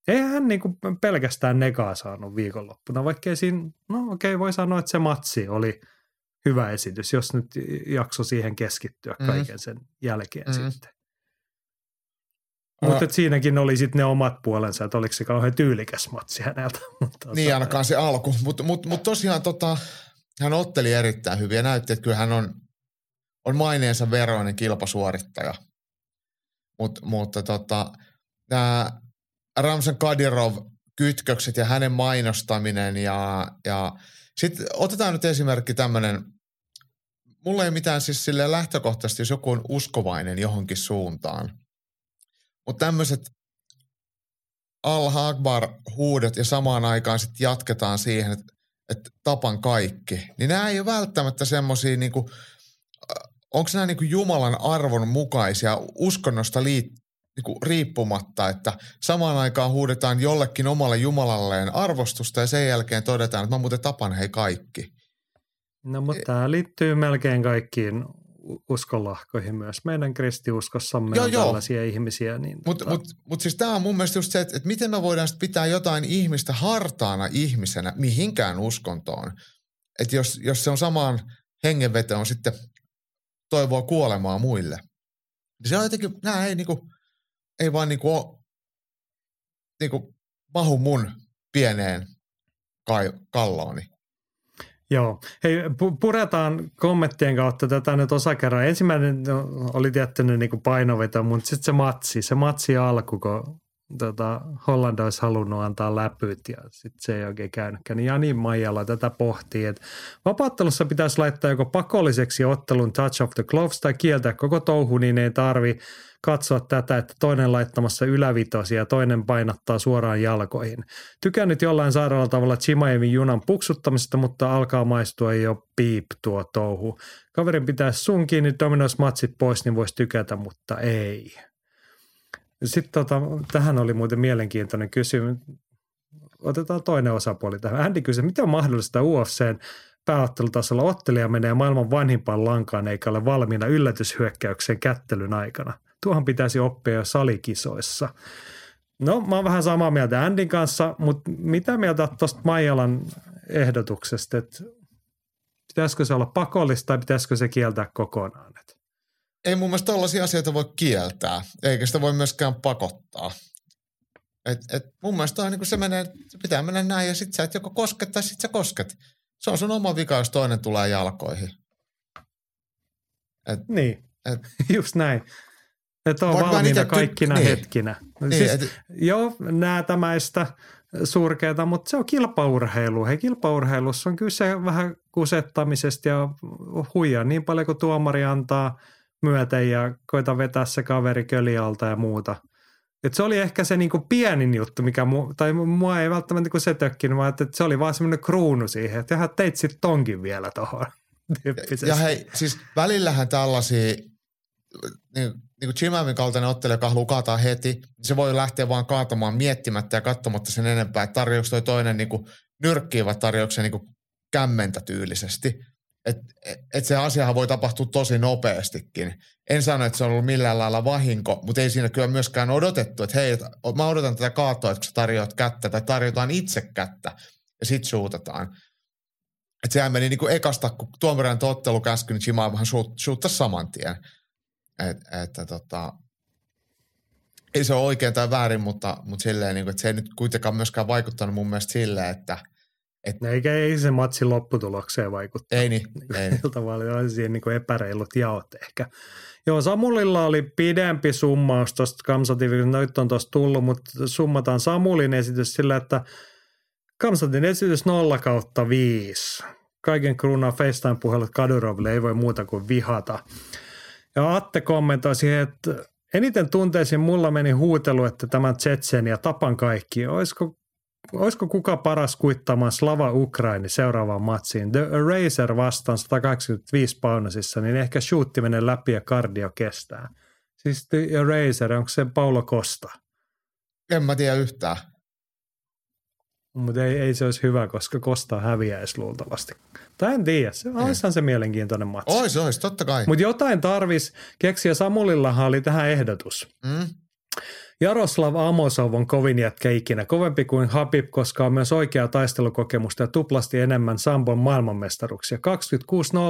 Eihän hän niin pelkästään negaa saanut viikonloppuna, vaikkei siinä, no okei, okay, voi sanoa, että se matsi oli – hyvä esitys, jos nyt jakso siihen keskittyä mm. kaiken sen jälkeen mm. sitten. Mutta siinäkin oli sitten ne omat puolensa, että oliko se kauhean tyylikäs matsi häneltä. [laughs] Mutta niin, ainakaan se alku. Mutta mut, mut tosiaan tota, hän otteli erittäin hyvin ja näytti, että kyllä hän on, on maineensa veroinen kilpasuorittaja. Mut, mutta tota, nämä Ramsan Kadirov kytkökset ja hänen mainostaminen ja, ja Sitten otetaan nyt esimerkki tämmöinen, mulla ei mitään siis sille lähtökohtaisesti, jos joku on uskovainen johonkin suuntaan. Mutta tämmöiset Al-Akbar huudet ja samaan aikaan sitten jatketaan siihen, että, että tapan kaikki. Niin nämä ei ole välttämättä semmoisia niinku, onko nämä niinku Jumalan arvon mukaisia uskonnosta liit, niinku riippumatta, että samaan aikaan huudetaan jollekin omalle Jumalalleen arvostusta ja sen jälkeen todetaan, että mä muuten tapan hei kaikki. No mutta tämä liittyy melkein kaikkiin uskonlahkoihin myös. Meidän kristiuskossamme joo, on joo. tällaisia ihmisiä. Niin Mutta tota... mut, mut siis tämä on mun mielestä just se, että, että miten me voidaan pitää jotain ihmistä hartaana ihmisenä mihinkään uskontoon. Että jos, jos se on samaan hengenvetoon sitten toivoa kuolemaa muille. Niin se on jotenkin, nämä ei, niinku, ei vaan niinku, ole, niinku, mahu mun pieneen kai, kallooni. Joo. Hei, puretaan kommenttien kautta tätä nyt osakerran. Ensimmäinen oli tietty niin painoveto, mutta sitten se matsi, se matsi alku, kun tota, Holland olisi halunnut antaa läpyt ja sitten se ei oikein käynytkään. Niin Jani Maijala tätä pohtii, että vapaattelussa pitäisi laittaa joko pakolliseksi ottelun touch of the gloves tai kieltää koko touhu, niin ei tarvi katsoa tätä, että toinen laittamassa ylävitosia ja toinen painattaa suoraan jalkoihin. Tykään nyt jollain sairaalla tavalla Chimaevin junan puksuttamisesta, mutta alkaa maistua jo piip tuo touhu. Kaverin pitäisi sun kiinni Domino's matsit pois, niin voisi tykätä, mutta ei. Sitten tota, tähän oli muuten mielenkiintoinen kysymys. Otetaan toinen osapuoli tähän. Andy kysyi, miten on mahdollista UFCn pääottelutasolla ottelija menee maailman vanhimpaan lankaan eikä ole valmiina yllätyshyökkäyksen kättelyn aikana. Tuohan pitäisi oppia jo salikisoissa. No, mä oon vähän samaa mieltä Andin kanssa, mutta mitä mieltä tuosta Maijalan ehdotuksesta, että pitäisikö se olla pakollista tai pitäisikö se kieltää kokonaan? Ei mun mielestä tällaisia asioita voi kieltää, eikä sitä voi myöskään pakottaa. Et, et mun mielestä on, niin se, menee, se pitää mennä näin ja sit sä et joko kosket tai sit sä kosket. Se on sun oma vika, jos toinen tulee jalkoihin. Et, niin, et, [laughs] just näin. Että on valmiina kaikkina ty- niin. hetkinä. Niin, siis, et, joo, näätämäistä surkeata, mutta se on kilpaurheilu. Hei, kilpaurheilussa on kyse vähän kusettamisesta ja huijaa niin paljon kuin tuomari antaa myöten ja koita vetää se kaveri kölialta ja muuta. Et se oli ehkä se niinku pienin juttu, mikä mu, tai mua ei välttämättä niinku se tökkinyt, vaan että se oli vaan semmoinen kruunu siihen, että jaha, teit sitten tonkin vielä tuohon. [laughs] Ja hei, siis välillähän tällaisia niin, niin kuin Jimamin kaltainen ottelija, joka haluaa kaataa heti, niin se voi lähteä vaan kaatamaan miettimättä ja katsomatta sen enempää, että tarjoako toi toinen niin kuin nyrkkiä vai tarjoako se niin kuin kämmentä tyylisesti. Että et se asiahan voi tapahtua tosi nopeastikin. En sano, että se on ollut millään lailla vahinko, mutta ei siinä kyllä myöskään odotettu, että hei, mä odotan tätä kaatoa, että sä tarjoat kättä tai tarjotaan itse kättä ja sit suutataan. Että sehän meni niin kuin ekasta, kun tuomarin ottelu käsky, niin Jimaa vähän suuttaa saman tien. Et, että tota, ei se ole oikein tai väärin, mutta, mutta silleen, niin kuin, että se ei nyt kuitenkaan myöskään vaikuttanut mun mielestä silleen, että et, Eikä ei se matsin lopputulokseen vaikuta. Ei niin. Ei niin. Tavallaan siihen niin epäreilut jaot ehkä. Joo, Samulilla oli pidempi summaus tuosta Kamsatin, nyt on tuosta tullut, mutta summataan Samulin esitys sillä, että Kamsatin esitys 0 kautta 5. Kaiken kruunaa FaceTime-puhelut Kaduroville ei voi muuta kuin vihata. Ja Atte kommentoi siihen, että eniten tunteisiin mulla meni huutelu, että tämän Tsetsen ja tapan kaikki. Olisiko, olisiko kuka paras kuittamaan Slava Ukraini seuraavaan matsiin? The Eraser vastaan 185 paunasissa, niin ehkä shootti menee läpi ja kardio kestää. Siis The Eraser, onko se Paulo Costa? En mä tiedä yhtään. Mutta ei, ei se olisi hyvä, koska Kosta häviäisi luultavasti. Tai en tiedä, se olisihan se mielenkiintoinen matsi. Ois, ois, totta kai. Mutta jotain tarvis keksiä. Samulillahan oli tähän ehdotus. Mm. Jaroslav Amosov on kovin jätkä ikinä, kovempi kuin Habib, koska on myös oikea taistelukokemusta ja tuplasti enemmän Sambon maailmanmestaruuksia.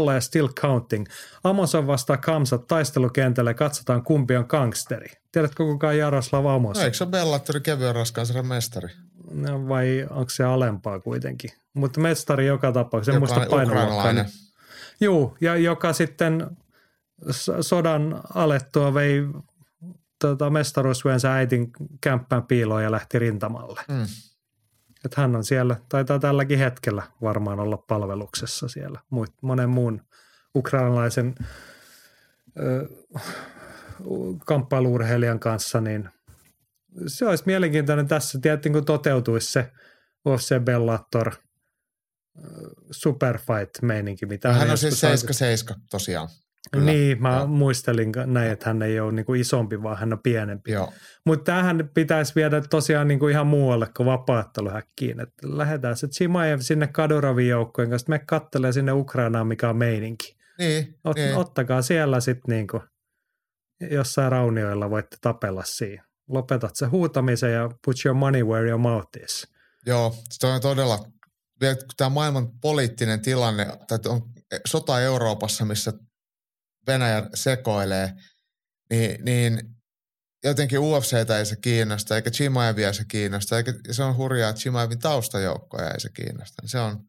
26-0 ja still counting. Amosov vastaa Kamsat taistelukentälle katsotaan kumpi on gangsteri. Tiedätkö kuka on Jaroslav Amosov? No, eikö se ole Bellatori kevyen raskaan mestari? No, vai onko se alempaa kuitenkin? Mutta mestari joka tapauksessa, joka muista painoluokkaa. Juu, ja joka sitten sodan alettua vei tota, mestaruusvyönsä äitin kämppään piiloon ja lähti rintamalle. Mm. Että hän on siellä, taitaa tälläkin hetkellä varmaan olla palveluksessa siellä monen muun ukrainalaisen ö, kamppailuurheilijan kanssa, niin se olisi mielenkiintoinen tässä, tietenkin kun toteutuisi se UFC Bellator Superfight-meininki. Mitä hän on siis 77 tosiaan. Kyllä. Niin, mä ja. muistelin näin, että hän ei ole niin kuin isompi, vaan hän on pienempi. Mutta tämähän pitäisi viedä tosiaan niin kuin ihan muualle kuin vapaatteluhäkkiin. Että lähdetään se Chimaev sinne Kadurovin joukkojen kanssa, me kattelee sinne Ukrainaan, mikä on meininki. Niin, Ot, niin. Ottakaa siellä sitten niin kuin jossain raunioilla voitte tapella siinä. Lopetat se huutamisen ja put your money where your mouth is. Joo, se on todella, tämä maailman poliittinen tilanne, tai on sota Euroopassa, missä Venäjä sekoilee, niin, niin jotenkin UFCtä ei se kiinnosta, eikä Chimaevia se kiinnosta, eikä se on hurjaa, että Chimaevin taustajoukkoja ei se kiinnosta. Se on,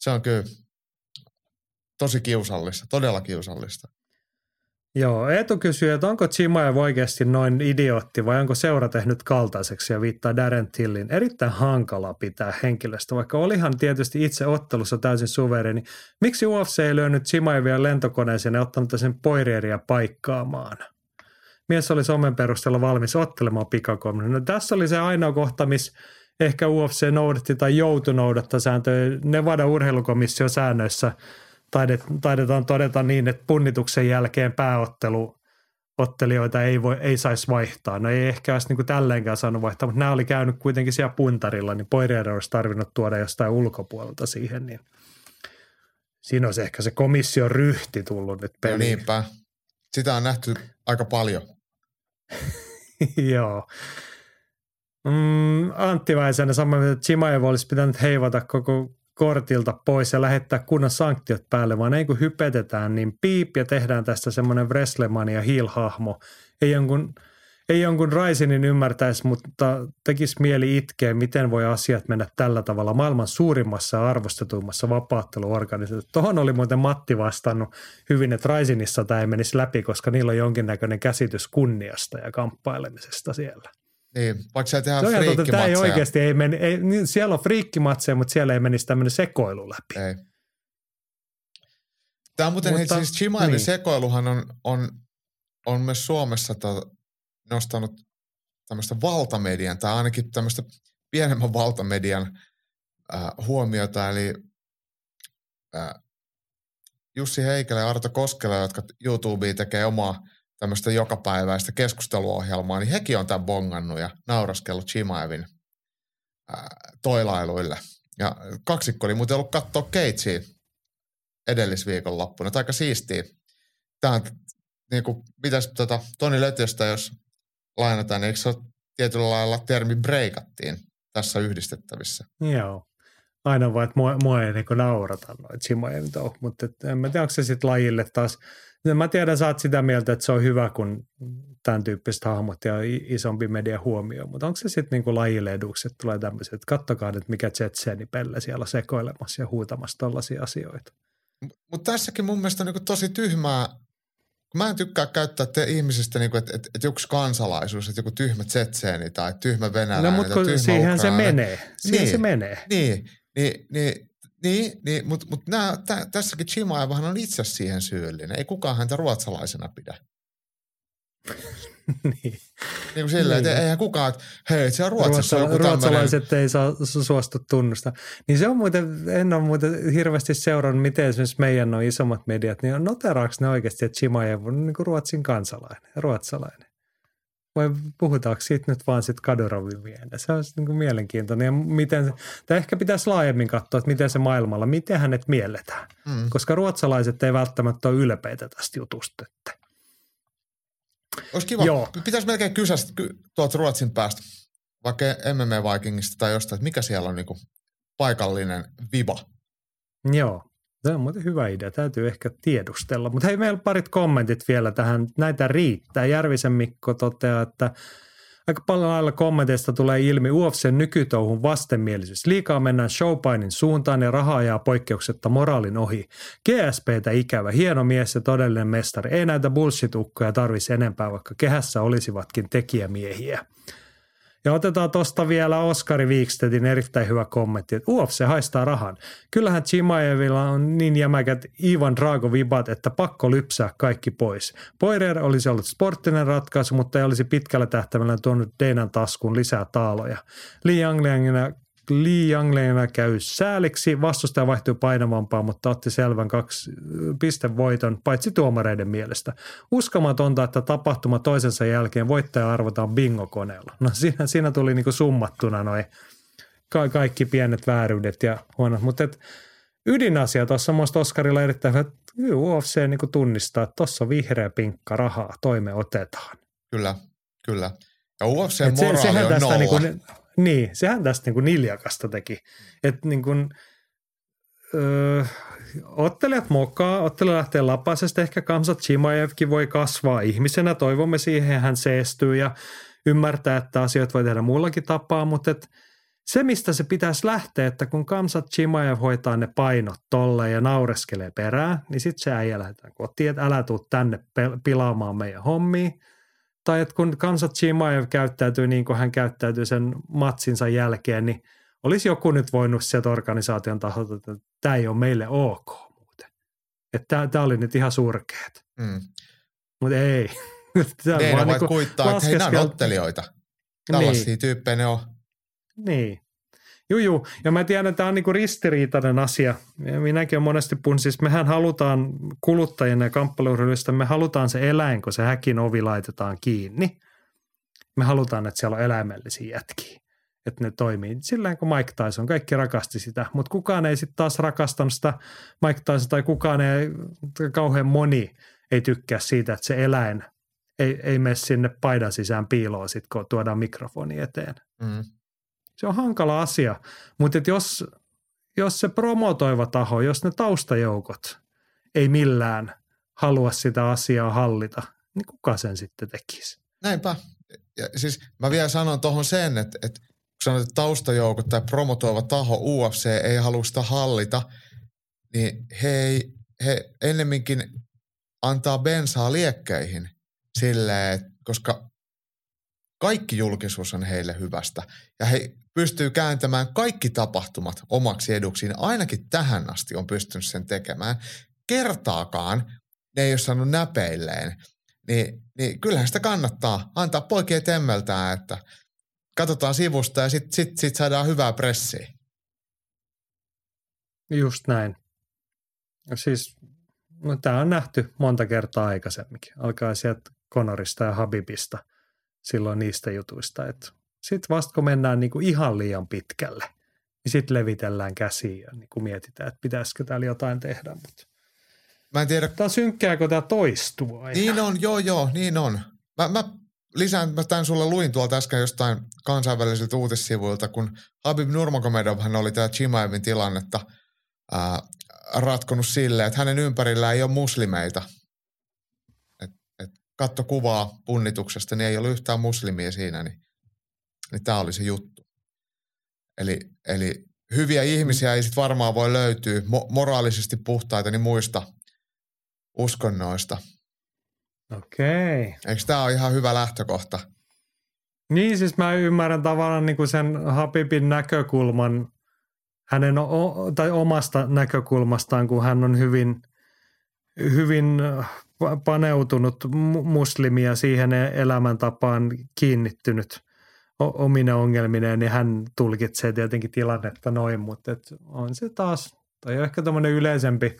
se on kyllä tosi kiusallista, todella kiusallista. Joo, Eetu kysyy, että onko Chimaev oikeasti noin idiootti vai onko seura tehnyt kaltaiseksi ja viittaa Darren Tillin. Erittäin hankala pitää henkilöstä, vaikka olihan tietysti itse ottelussa täysin suvereni. Miksi UFC ei lyönyt Chimaevia lentokoneeseen ja ottanut sen poirieria paikkaamaan? Mies oli somen perusteella valmis ottelemaan pikakommin. No, tässä oli se ainoa kohta, missä ehkä UFC noudatti tai joutui noudattaa sääntöjä Nevada urheilukomission säännöissä – taidetaan todeta niin, että punnituksen jälkeen pääottelu ottelijoita ei, voi, ei saisi vaihtaa. No ei ehkä olisi niin kuin tälleenkään saanut vaihtaa, mutta nämä oli käynyt kuitenkin siellä puntarilla, niin Poirier olisi tarvinnut tuoda jostain ulkopuolelta siihen, niin siinä olisi ehkä se komission ryhti tullut nyt peliin. No niinpä. Sitä on nähty aika paljon. [laughs] Joo. Mm, Antti Väisänen samoin, että Chimaev olisi pitänyt heivata koko kortilta pois ja lähettää kunnon sanktiot päälle, vaan ei kun hypetetään, niin piip ja tehdään tästä semmoinen Wrestlemania heel-hahmo. Ei jonkun, ei jonkun Raisinin ymmärtäisi, mutta tekisi mieli itkeä, miten voi asiat mennä tällä tavalla maailman suurimmassa ja arvostetuimmassa vapaatteluorganisaatiossa. Tuohon oli muuten Matti vastannut hyvin, että Raisinissa tämä ei menisi läpi, koska niillä on jonkinnäköinen käsitys kunniasta ja kamppailemisesta siellä. Niin, vaikka siellä tehdään se on tämä ei oikeasti, ei meni, ei, niin siellä on friikkimatseja, mutta siellä ei menisi tämmöinen sekoilu läpi. Ei. Tämä on muuten, mutta, hei, siis Chimaevin niin. sekoiluhan on, on, on myös Suomessa to, nostanut tämmöistä valtamedian, tai ainakin tämmöistä pienemmän valtamedian äh, huomiota, eli äh, Jussi Heikelä ja Arto Koskela, jotka YouTubeen tekee omaa tämmöistä jokapäiväistä keskusteluohjelmaa, niin hekin on tämän bongannut ja nauraskellut Chimaevin ää, toilailuille. Ja kaksikko oli muuten ollut katsoa Keitsiä edellisviikon loppuna. Aika siistiä. Tämä on niin kuin, mitäs tota, Toni Lötöstä, jos lainataan, niin eikö se ole tietyllä lailla termi breikattiin tässä yhdistettävissä? Joo. Aina vaan, että mua, mua ei niin naurata noin Chimaevin mutta en mä tiedä, onko se sitten lajille taas – mä tiedän, sä oot sitä mieltä, että se on hyvä, kun tämän tyyppiset hahmot ja isompi media huomioon, mutta onko se sitten niinku lajille eduksi, että tulee tämmöiset, että kattokaa nyt mikä Jetseni pelle siellä sekoilemassa ja huutamassa tällaisia asioita. Mutta tässäkin mun mielestä on niinku tosi tyhmää, mä en tykkää käyttää te ihmisistä, niinku, että et, et joku kansalaisuus, että joku tyhmä tsetseeni tai tyhmä venäläinen. No mutta siihen se menee. Siihen niin, se menee. Niin, niin, niin niin, niin mutta mut nää, tä, tässäkin Chimaevahan on itse siihen syyllinen. Ei kukaan häntä ruotsalaisena pidä. [laughs] niin. Niin kuin silleen, niin. että eihän kukaan, että hei, se on Ruotsissa Ruotsa, joku Ruotsalaiset ei saa suostu tunnustaa. Niin se on muuten, en ole muuten hirveästi seurannut, miten esimerkiksi meidän on isommat mediat, niin noteraako ne oikeasti, että Chimaev on niin kuin Ruotsin kansalainen, ruotsalainen? Vai puhutaanko siitä nyt vaan sitten Kadorovin vielä? Se on niin kuin mielenkiintoinen. Ja miten, tai ehkä pitäisi laajemmin katsoa, että miten se maailmalla, miten hänet mielletään. Mm. Koska ruotsalaiset ei välttämättä ole ylpeitä tästä jutusta. Että. Olisi kiva. Joo. Pitäisi melkein kysyä tuolta Ruotsin päästä, vaikka MMA Vikingista tai jostain, että mikä siellä on niin kuin paikallinen viba. Joo. Tämä on muuten hyvä idea, täytyy ehkä tiedustella. Mutta hei, meillä parit kommentit vielä tähän. Näitä riittää. Järvisen Mikko toteaa, että aika paljon lailla kommenteista tulee ilmi UFC nykytouhun vastenmielisyys. Liikaa mennään showpainin suuntaan ja rahaa jää poikkeuksetta moraalin ohi. GSPtä ikävä, hieno mies ja todellinen mestari. Ei näitä bullshit-ukkoja tarvisi enempää, vaikka kehässä olisivatkin tekijämiehiä. Ja otetaan tuosta vielä Oskari Wikstedin erittäin hyvä kommentti, että UFC haistaa rahan. Kyllähän Chimaevilla on niin jämäkät Ivan Drago vibat, että pakko lypsää kaikki pois. Poirier olisi ollut sporttinen ratkaisu, mutta ei olisi pitkällä tähtäimellä tuonut Deinan taskuun lisää taaloja. Li Yanglingina Li Yanglina käy sääliksi, vastustaja vaihtui painavampaan, mutta otti selvän kaksi pistevoiton, paitsi tuomareiden mielestä. Uskomatonta, että tapahtuma toisensa jälkeen voittaja arvotaan bingokoneella. No siinä, siinä tuli niinku summattuna noin ka- kaikki pienet vääryydet ja huonot, mutta ydinasia tuossa on Oskarilla erittäin hyvä, että UFC niinku tunnistaa, että tuossa on vihreä pinkka rahaa, toime otetaan. Kyllä, kyllä. Ja UFC moraali se, on nolla. Niinku, niin, sehän tästä niin kuin niljakasta teki. Että niin kuin, öö, ottelijat mokaa, ottelija lähtee lapasesta, ehkä Kamsat Chimaevkin voi kasvaa ihmisenä, toivomme siihen, hän seestyy ja ymmärtää, että asioita voi tehdä muullakin tapaa, mutta et se, mistä se pitäisi lähteä, että kun Kamsat Chimaev hoitaa ne painot tolle ja naureskelee perään, niin sitten se äijä lähdetään kotiin, että älä tuu tänne pilaamaan meidän hommia – tai että kun Kansat Chimaev käyttäytyy niin kuin hän käyttäytyy sen matsinsa jälkeen, niin olisi joku nyt voinut sieltä organisaation taholta, että tämä ei ole meille ok muuten. Että tämä oli nyt ihan surkeet. Mm. Mutta ei. [laughs] Tämä ne vaan niin kuittaa, että hei, nämä on ottelijoita. Tällaisia niin. tyyppejä ne on. Niin. Juu. Ja mä tiedän, että tämä on niinku ristiriitainen asia. Minäkin olen monesti puhunut, siis mehän halutaan kuluttajina ja kamppailurheiluista, me halutaan se eläin, kun se häkin ovi laitetaan kiinni. Me halutaan, että siellä on eläimellisiä jätkiä. Että ne toimii sillä kuin Mike Tyson. Kaikki rakasti sitä, mutta kukaan ei sitten taas rakastanut sitä Mike Tyson tai kukaan ei, kauhean moni ei tykkää siitä, että se eläin ei, ei mene sinne paidan sisään piiloon sit, kun tuodaan mikrofoni eteen. Mm. Se on hankala asia, mutta jos, jos se promotoiva taho, jos ne taustajoukot ei millään halua sitä asiaa hallita, niin kuka sen sitten tekisi? Näinpä. Ja siis mä vielä sanon tuohon sen, että, että kun sanot, että taustajoukot tai promotoiva taho UFC ei halua sitä hallita, niin he, ei, he ennemminkin antaa bensaa liekkeihin silleen, koska kaikki julkisuus on heille hyvästä. Ja he pystyy kääntämään kaikki tapahtumat omaksi eduksiin. Ainakin tähän asti on pystynyt sen tekemään. Kertaakaan ne ei ole saanut näpeilleen. Niin, niin kyllähän sitä kannattaa antaa poikien temmeltää, että katsotaan sivusta ja sitten sit, sit saadaan hyvää pressiä. Just näin. Siis no, tämä on nähty monta kertaa aikaisemminkin. Alkaa sieltä Konorista ja Habibista silloin niistä jutuista, että sitten vasta kun mennään niin kuin ihan liian pitkälle, niin sitten levitellään käsiä ja niin kuin mietitään, että pitäisikö täällä jotain tehdä. Mutta Mä en tiedä. Tämä synkkääkö tämä toistuu aina? Niin on, joo joo, niin on. Mä, mä lisään, mä tämän sulle luin tuolta äsken jostain kansainvälisiltä uutissivuilta, kun Habib Nurmagomedov hän oli tämä Chimaevin tilannetta ää, ratkonut silleen, että hänen ympärillä ei ole muslimeita. Et, et katto kuvaa punnituksesta, niin ei ole yhtään muslimia siinä, niin niin tämä oli se juttu. Eli, eli hyviä ihmisiä ei sitten varmaan voi löytyä mo- moraalisesti puhtaita niin muista uskonnoista. Okei. Okay. Eikö tämä ole ihan hyvä lähtökohta? Niin, siis mä ymmärrän tavallaan niin kuin sen Habibin näkökulman hänen o- tai omasta näkökulmastaan, kun hän on hyvin, hyvin paneutunut muslimia siihen elämäntapaan kiinnittynyt – omine ongelmineen, niin hän tulkitsee tietenkin tilannetta noin, mutta et on se taas, tai ehkä tämmöinen yleisempi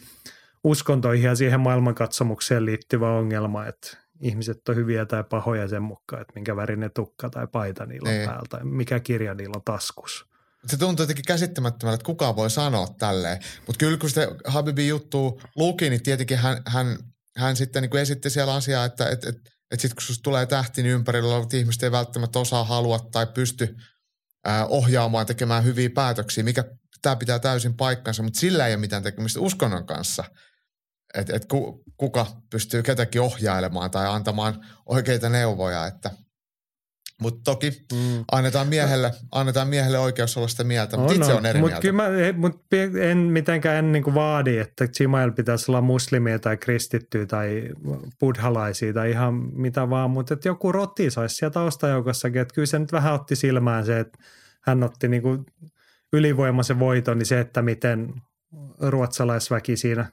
uskontoihin ja siihen maailmankatsomukseen liittyvä ongelma, että ihmiset on hyviä tai pahoja sen mukaan, että minkä värinen tukka tai paita niillä on niin. päällä tai mikä kirja niillä on taskus. Se tuntuu jotenkin käsittämättömältä, että kukaan voi sanoa tälleen. Mutta kyllä kun sitä Habibin juttu luki, niin tietenkin hän, hän, hän sitten niin kuin esitti siellä asiaa, että, että, että että sitten kun susta tulee tähti, niin ympärillä olevat ihmiset ei välttämättä osaa, halua tai pysty ohjaamaan, tekemään hyviä päätöksiä, mikä tämä pitää täysin paikkansa, mutta sillä ei ole mitään tekemistä uskonnon kanssa. Että et ku, kuka pystyy ketäkin ohjailemaan tai antamaan oikeita neuvoja. Että, Mutta toki mm. annetaan, miehelle, annetaan miehelle oikeus olla sitä mieltä, mutta itse on eri mut mieltä. Mä, mut en mitenkään en niinku vaadi, että Gmail pitäisi olla muslimia tai kristittyä tai buddhalaisia tai ihan mitä vaan, mutta että joku rotti saisi sieltä taustajoukossakin, että kyllä se nyt vähän otti silmään se, että hän otti niinku ylivoimaisen voiton, niin se, että miten ruotsalaisväki siinä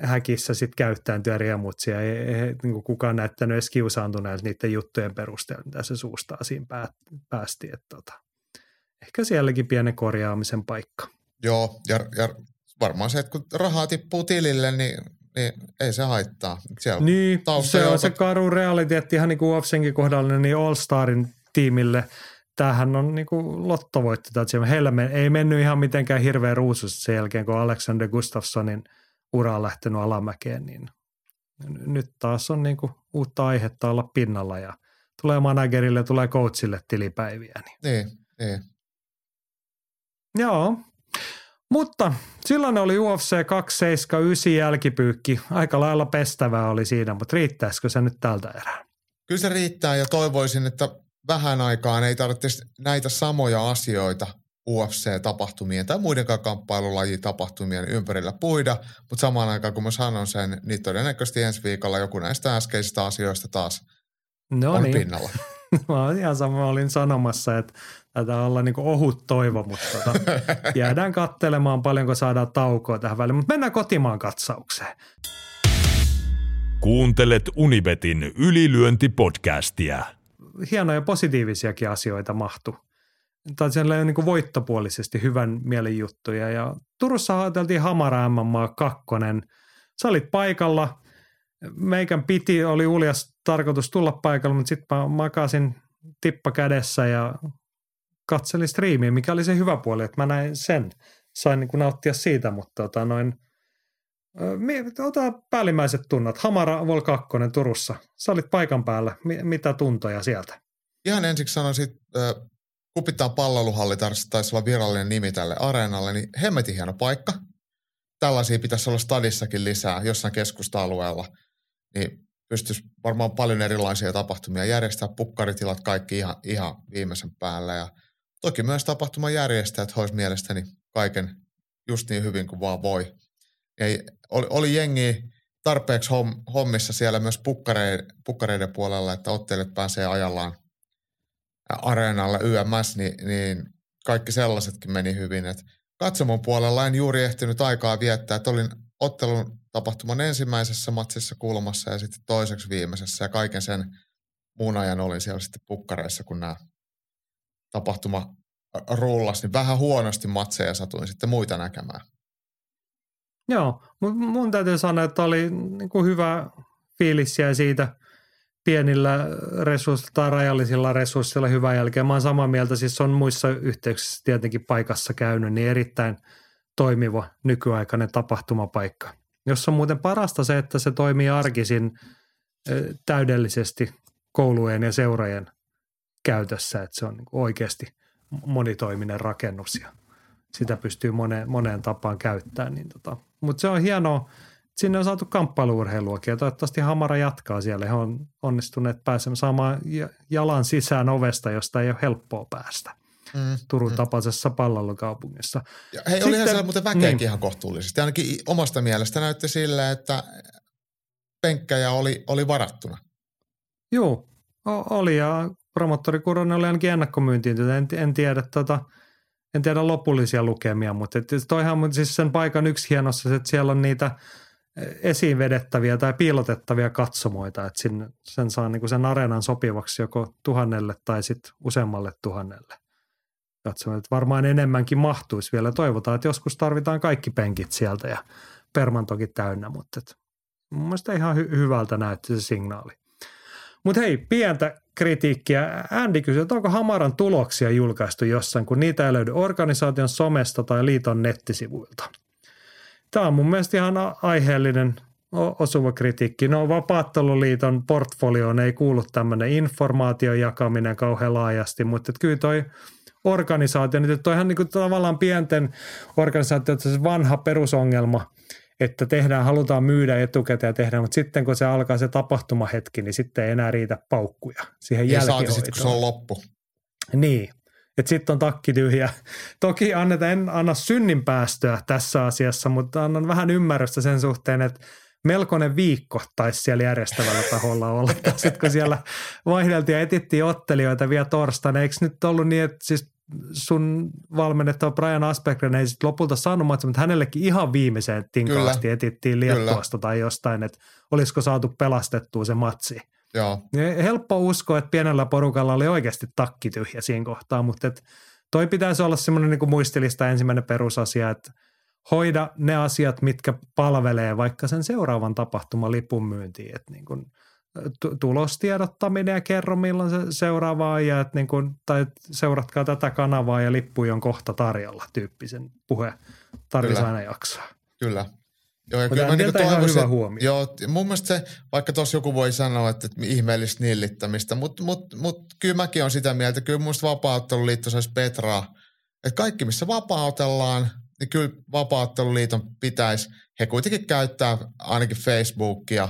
häkissä sitten käyttäytyä riemutsia. Ei, ei niin kukaan näyttänyt edes kiusaantuneelta niiden juttujen perusteella, mitä se suustaa siinä pää, päästi. Että tota, ehkä sielläkin pienen korjaamisen paikka. Joo, ja, ja varmaan se, että kun rahaa tippuu tilille, niin, niin ei se haittaa. Siellä niin, se on se karu realiteetti ihan niin kuin UFCenkin kohdalla, niin All Starin tiimille – tämähän on niin kuin lottovoitto. Heillä ei mennyt ihan mitenkään hirveän ruususti sen jälkeen, kun Alexander Gustafssonin ura on lähtenyt alamäkeen, niin nyt taas on niin kuin uutta aihetta olla pinnalla ja tulee managerille, tulee coachille tilipäiviä. Niin, niin. niin. Joo, mutta silloin oli UFC 279 jälkipyykki. Aika lailla pestävää oli siinä, mutta riittäisikö se nyt tältä erää? Kyllä se riittää ja toivoisin, että vähän aikaan ei tarvitse näitä samoja asioita UFC-tapahtumien tai muidenkaan kamppailulajitapahtumien ympärillä puida, mutta samaan aikaan kun mä sanon sen, niin todennäköisesti ensi viikolla joku näistä äskeisistä asioista taas no on niin. pinnalla. mä [laughs] ihan sama olin sanomassa, että tätä olla niin ohut toivo, mutta tota, [laughs] jäädään kattelemaan paljonko saadaan taukoa tähän väliin. Mutta mennään kotimaan katsaukseen. Kuuntelet Unibetin ylilyöntipodcastia. Hienoja positiivisiakin asioita mahtu tai siellä niin kuin voittopuolisesti hyvän mielen juttuja. Ja Turussa ajateltiin Hamara MMA 2. Sä olit paikalla. Meikän piti, oli uljas tarkoitus tulla paikalle, mutta sitten mä makasin tippa kädessä ja katselin striimiä, mikä oli se hyvä puoli, että mä näin sen. Sain niin nauttia siitä, mutta tota noin, ota päällimmäiset tunnot. Hamara Vol 2 Turussa. Sä olit paikan päällä. Mitä tuntoja sieltä? Ihan ensiksi sanoisin, Kupitaan palloiluhalli taisi olla virallinen nimi tälle areenalle, niin hemmetin hieno paikka. Tällaisia pitäisi olla stadissakin lisää jossain keskusta-alueella. Niin pystyisi varmaan paljon erilaisia tapahtumia järjestää, pukkaritilat kaikki ihan, ihan viimeisen päällä. Ja toki myös tapahtuman järjestäjät hois mielestäni kaiken just niin hyvin kuin vaan voi. Ei, oli, oli jengi tarpeeksi hommissa siellä myös pukkareiden, pukkareiden puolella, että ottelijat pääsee ajallaan areenalle YMS, niin, niin kaikki sellaisetkin meni hyvin. Et katsomon puolella en juuri ehtinyt aikaa viettää, että olin ottelun tapahtuman ensimmäisessä matsissa kulmassa ja sitten toiseksi viimeisessä ja kaiken sen muun ajan olin siellä sitten pukkareissa, kun nämä tapahtuma rullas, niin vähän huonosti matseja satuin sitten muita näkemään. Joo, mutta mun täytyy sanoa, että oli niin kuin hyvä fiilis siitä pienillä resursseilla tai rajallisilla resursseilla hyvää jälkeen. Mä oon samaa mieltä, siis on muissa yhteyksissä tietenkin paikassa käynyt, niin erittäin toimiva nykyaikainen tapahtumapaikka. Jos on muuten parasta se, että se toimii arkisin täydellisesti koulujen ja seurojen käytössä, että se on niin oikeasti monitoiminen rakennus ja sitä pystyy moneen, moneen tapaan käyttämään. Niin tota. Mutta se on hienoa, sinne on saatu kamppailuurheiluakin ja toivottavasti Hamara jatkaa siellä. He on onnistuneet pääsemään saamaan jalan sisään ovesta, josta ei ole helppoa päästä. Mm, Turun mm. tapaisessa pallokaupungissa. Ja hei, Sitten, olihan siellä muuten väkeäkin niin. ihan kohtuullisesti. Ainakin omasta mielestä näytti sille, että penkkejä oli, oli varattuna. Joo, oli ja promottori Kuronen oli ainakin ennakkomyyntiin. En, en tiedä tota, en tiedä lopullisia lukemia, mutta et toihan siis sen paikan yksi hienossa, että siellä on niitä – esiin vedettäviä tai piilotettavia katsomoita, että sinne, sen saa niin kuin sen areenan sopivaksi joko tuhannelle tai sitten useammalle tuhannelle. Katsomaan, että varmaan enemmänkin mahtuisi vielä. Toivotaan, että joskus tarvitaan kaikki penkit sieltä ja permantokin täynnä, mutta et, mun mielestä ihan hy- hyvältä näytti se signaali. Mutta hei, pientä kritiikkiä. Andy kysyi, että onko Hamaran tuloksia julkaistu jossain, kun niitä ei löydy organisaation somesta tai liiton nettisivuilta – Tämä on mun mielestä ihan aiheellinen osuva kritiikki. No Vapaatteluliiton portfolioon ei kuulu tämmöinen informaation jakaminen kauhean laajasti, mutta kyllä toi organisaatio, nyt toihan niin kuin tavallaan pienten organisaatioiden se vanha perusongelma, että tehdään, halutaan myydä etukäteen ja tehdään, mutta sitten kun se alkaa se tapahtumahetki, niin sitten ei enää riitä paukkuja siihen niin jälkihoitoon. sitten, kun se on loppu. Niin, että sitten on takki tyhjä. Toki anneta, en anna synninpäästöä tässä asiassa, mutta annan vähän ymmärrystä sen suhteen, että melkoinen viikko taisi siellä järjestävällä taholla olla. [laughs] Sitten kun siellä vaihdeltiin ja etittiin ottelijoita vielä torstaina, eikö nyt ollut niin, että siis sun valmennettava Brian Aspergren ei sitten lopulta saanut matsia, mutta hänellekin ihan viimeiseen tinkaasti etittiin Liettuasta tai jostain, että olisiko saatu pelastettua se matsi. Joo. Niin helppo uskoa, että pienellä porukalla oli oikeasti takki tyhjä siinä kohtaa, mutta et toi pitäisi olla semmoinen niin muistilista ensimmäinen perusasia, että hoida ne asiat, mitkä palvelee vaikka sen seuraavan tapahtuman lipun myyntiin. Että niin kuin tulostiedottaminen ja kerro milloin se seuraava ja että niin kuin, tai seuratkaa tätä kanavaa ja lippu on kohta tarjolla tyyppisen puhe tarvitsisi aina jaksaa. Kyllä. Joo, ja kyllä mä niin toivoisin, hyvä huomio. Joo, mun mielestä se, vaikka tuossa joku voi sanoa, että, että ihmeellistä nillittämistä, mutta mut, mut, kyllä mäkin on sitä mieltä, kyllä mun mielestä vapaa-otteluliitto saisi Petraa, että kaikki missä vapautellaan, niin kyllä vapaa-otteluliiton pitäisi, he kuitenkin käyttää ainakin Facebookia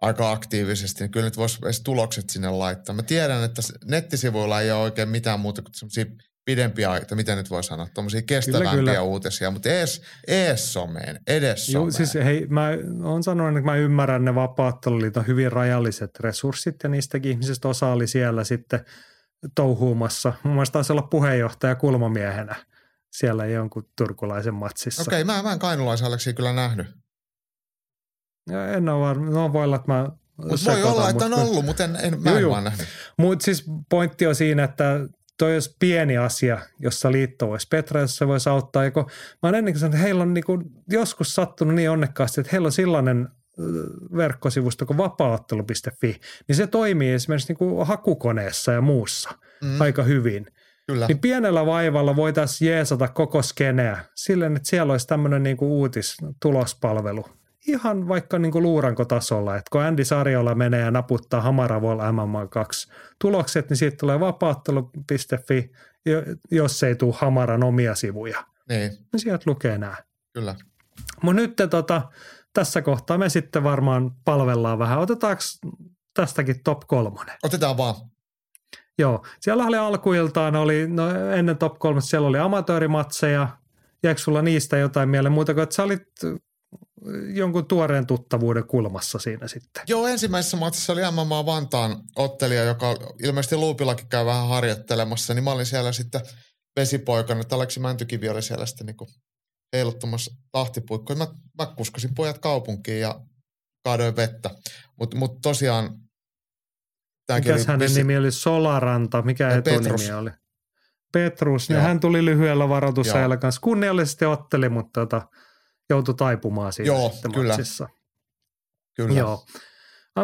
aika aktiivisesti, niin kyllä nyt voisi edes tulokset sinne laittaa. Mä tiedän, että nettisivuilla ei ole oikein mitään muuta kuin semmoisia pidempiä, että miten nyt voi sanoa, tuommoisia kestävämpiä kyllä, kyllä. uutisia, mutta ees, ees someen, edes someen. Joo, siis hei, mä oon sanonut, että mä ymmärrän ne vapaatteluliiton hyvin rajalliset resurssit ja niistäkin ihmisistä osa oli siellä sitten touhuumassa. Mun mielestä taisi olla puheenjohtaja kulmamiehenä siellä jonkun turkulaisen matsissa. Okei, okay, mä, mä en kainulaisen kyllä nähnyt. Ja en ole varma. No voi olla, että mä Mut voi olla, että on ollut, mutta en, en, mä en vaan nähnyt. Mutta siis pointti on siinä, että toi olisi pieni asia, jossa liitto voisi Petra, jossa se voisi auttaa. Ja kun mä olen ennenkin sanonut, että heillä on niinku joskus sattunut niin onnekkaasti, että heillä on sellainen verkkosivusto kuin vapaaottelu.fi, niin se toimii esimerkiksi niinku hakukoneessa ja muussa mm. aika hyvin. Kyllä. Niin pienellä vaivalla voitaisiin jeesata koko skeneä silleen, että siellä olisi tämmöinen niinku uutistulospalvelu – ihan vaikka niin kuin luurankotasolla, että kun Andy Sarjola menee ja naputtaa Hamaravol MMA 2 tulokset, niin siitä tulee vapaattelu.fi, jos ei tule Hamaran omia sivuja. Niin. niin sieltä lukee nämä. Kyllä. Mutta nyt tota, tässä kohtaa me sitten varmaan palvellaan vähän. Otetaanko tästäkin top kolmonen? Otetaan vaan. Joo, siellä oli alkuiltaan, oli, no ennen top kolmosta siellä oli amatöörimatseja. Jääkö sulla niistä jotain mieleen muuta kuin, että sä olit jonkun tuoreen tuttavuuden kulmassa siinä sitten. Joo, ensimmäisessä matsissa oli MMA Vantaan ottelija, joka ilmeisesti Luupillakin käy vähän harjoittelemassa, niin mä olin siellä sitten vesipoikana, että Aleksi Mäntykivi oli siellä sitten niin heiluttamassa tahtipuikkoja. Mä, mä kuskasin pojat kaupunkiin ja kaadoin vettä, mutta mut tosiaan Mikäs hänen vesi... nimi oli? Solaranta, mikä etunimi Petrus. oli? Petrus, niin hän tuli lyhyellä varoitusajalla kanssa. Kunniallisesti otteli, mutta tota, joutui taipumaan siinä Joo, kyllä. matsissa. Kyllä. Joo.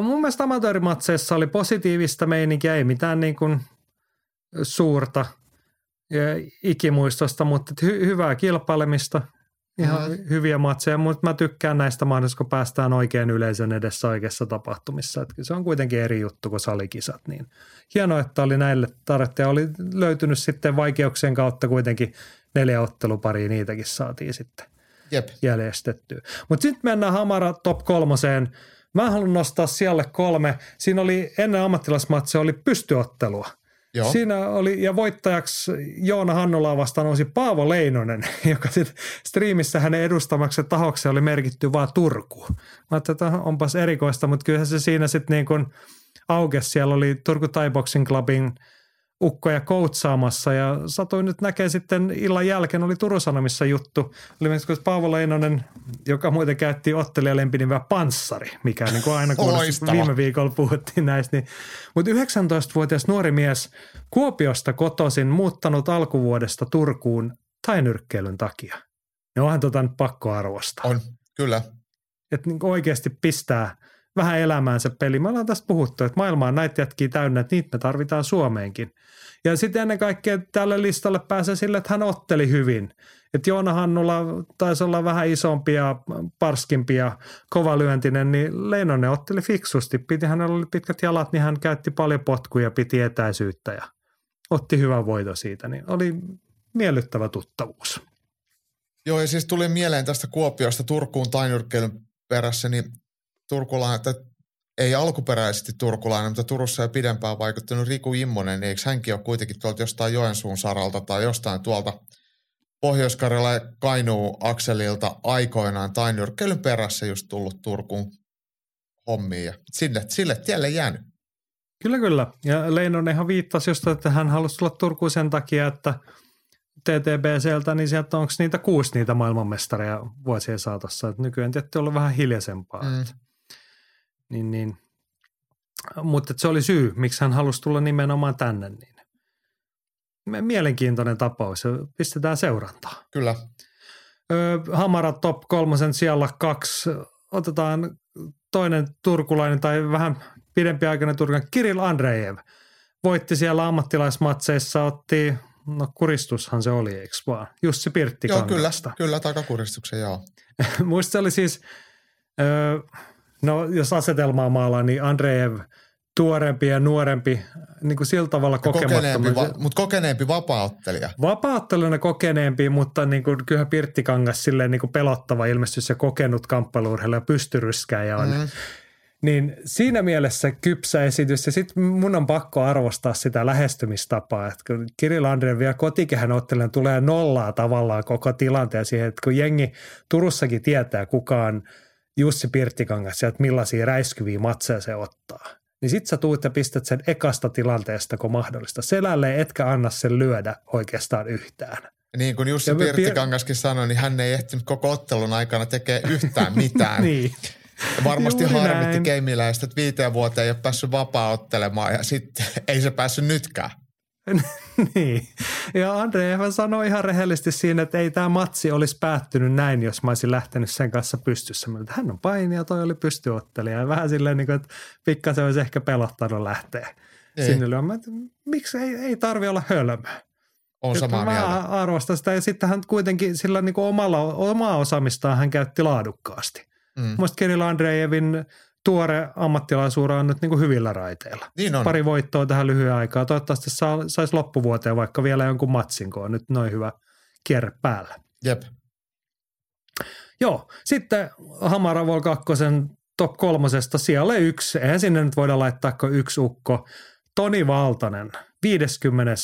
Mun mielestä amatöörimatseissa oli positiivista meininkiä, ei mitään niin kuin suurta ikimuistosta, mutta hy- hyvää kilpailemista, ihan mm. hyviä matseja, mutta mä tykkään näistä mahdollisuuksista, kun päästään oikein yleisön edessä oikeassa tapahtumissa. Että se on kuitenkin eri juttu kuin salikisat. Niin hienoa, että oli näille tarvetta ja oli löytynyt sitten vaikeuksien kautta kuitenkin neljä otteluparia, niitäkin saatiin sitten Jep. järjestettyä. Mutta sitten mennään Hamara top kolmoseen. Mä haluan nostaa siellä kolme. Siinä oli ennen ammattilaismatsia oli pystyottelua. Joo. Siinä oli, ja voittajaksi Joona Hannulaa vastaan nousi Paavo Leinonen, [laughs] joka sitten striimissä hänen edustamaksi tahoksi oli merkitty vaan Turku. Mä että onpas erikoista, mutta kyllähän se siinä sitten niin kuin aukesi. Siellä oli Turku Thai Boxing Clubin – ukkoja koutsaamassa ja satuin nyt näkee sitten illan jälkeen oli Turun Sanomissa juttu. Oli myös Paavo Leinonen, joka muuten käytti ottelijalempinimeä Panssari, mikä niin kuin aina kun viime viikolla puhuttiin näistä. Niin. Mutta 19-vuotias nuori mies Kuopiosta kotoisin muuttanut alkuvuodesta Turkuun tainyrkkeilyn takia. Ja onhan tota nyt pakko arvostaa. On, kyllä. Että niin oikeasti pistää vähän elämään se peli. Me ollaan tästä puhuttu, että maailma on näitä jätkiä täynnä, että niitä me tarvitaan Suomeenkin. Ja sitten ennen kaikkea tälle listalle pääsee sille, että hän otteli hyvin. Että Joona Hannula taisi olla vähän isompi ja parskimpi ja kovalyöntinen, niin Leinonen otteli fiksusti. Piti, hänellä oli pitkät jalat, niin hän käytti paljon potkuja, piti etäisyyttä ja otti hyvän voito siitä. Niin oli miellyttävä tuttavuus. Joo, ja siis tuli mieleen tästä Kuopiosta Turkuun tainyrkkeilyn perässä, niin turkulainen, että ei alkuperäisesti turkulainen, mutta Turussa jo pidempään vaikuttanut Riku Immonen, niin eikö hänkin ole kuitenkin tuolta jostain Joensuun saralta tai jostain tuolta pohjois ja Kainuu akselilta aikoinaan tainyrkkeilyn perässä just tullut Turkuun hommiin ja sille, sille tielle jäänyt. Kyllä, kyllä. Ja Leinonenhan viittasi just, että hän halusi tulla Turkuun sen takia, että TTBCltä, niin sieltä onko niitä kuusi niitä maailmanmestareja vuosien saatossa. Et nykyään tietysti ollut vähän hiljaisempaa. Mm. Niin, niin. Mutta se oli syy, miksi hän halusi tulla nimenomaan tänne. Niin. Mielenkiintoinen tapaus. Pistetään seurantaa. Kyllä. Öö, Hamara top kolmosen siellä kaksi. Otetaan toinen turkulainen tai vähän pidempiaikainen turkulainen Kirill Andreev. Voitti siellä ammattilaismatseissa, otti No kuristushan se oli, eikö vaan? Jussi Pirtti Joo, kyllä, kyllä takakuristuksen, joo. [laughs] Muista oli siis, öö, no jos asetelmaa maalaa, niin Andreev tuorempi ja nuorempi, niin kuin sillä tavalla kokemattomia. Va- mutta kokeneempi vapaaottelija. Vapaaottelijana kokeneempi, mutta niin kuin, kyllä Pirttikangas silleen niin kuin pelottava ilmestys ja kokenut kamppailuurheilija ja on. Mm. Niin siinä mielessä kypsä esitys ja sitten mun on pakko arvostaa sitä lähestymistapaa, että kun Kirill Andreen vielä kotikehän ottelen tulee nollaa tavallaan koko tilanteen siihen, että kun jengi Turussakin tietää kukaan Jussi Pirttikangas että millaisia räiskyviä matseja se ottaa. Niin sit sä tuut ja pistät sen ekasta tilanteesta, kun mahdollista. Selälle etkä anna sen lyödä oikeastaan yhtään. Niin kuin Jussi ja Pirttikangaskin sanoi, niin hän ei ehtinyt koko ottelun aikana tekemään yhtään [laughs] mitään. niin. Varmasti Juuri harmitti näin. keimiläistä, että viiteen vuoteen ei ole päässyt vapaa-ottelemaan ja sitten [laughs] ei se päässyt nytkään. [laughs] [laughs] niin. Ja Andre sanoi ihan rehellisesti siinä, että ei tämä matsi olisi päättynyt näin, jos mä olisin lähtenyt sen kanssa pystyssä. Mä, että hän on paini ja toi oli pystyottelija. Ja vähän silleen, niin kuin, että pikkasen olisi ehkä pelottanut lähteä ei. sinne. Mä, että miksi ei, ei tarvi olla hölmö. On samaa mä mieltä. arvostan sitä ja sitten hän kuitenkin sillä niin kuin omalla, omaa osaamistaan hän käytti laadukkaasti. Mm. Mielestäni Kirill Andreevin tuore ammattilaisuura on nyt niin kuin hyvillä raiteilla. Niin on. Pari voittoa tähän lyhyen aikaa. Toivottavasti saa, saisi loppuvuoteen vaikka vielä jonkun matsin, kun on nyt noin hyvä kierre päällä. Jep. Joo, sitten Hamaravol kakkosen top kolmosesta siellä yksi. Eihän sinne nyt voida laittaa kuin yksi ukko. Toni Valtonen, 50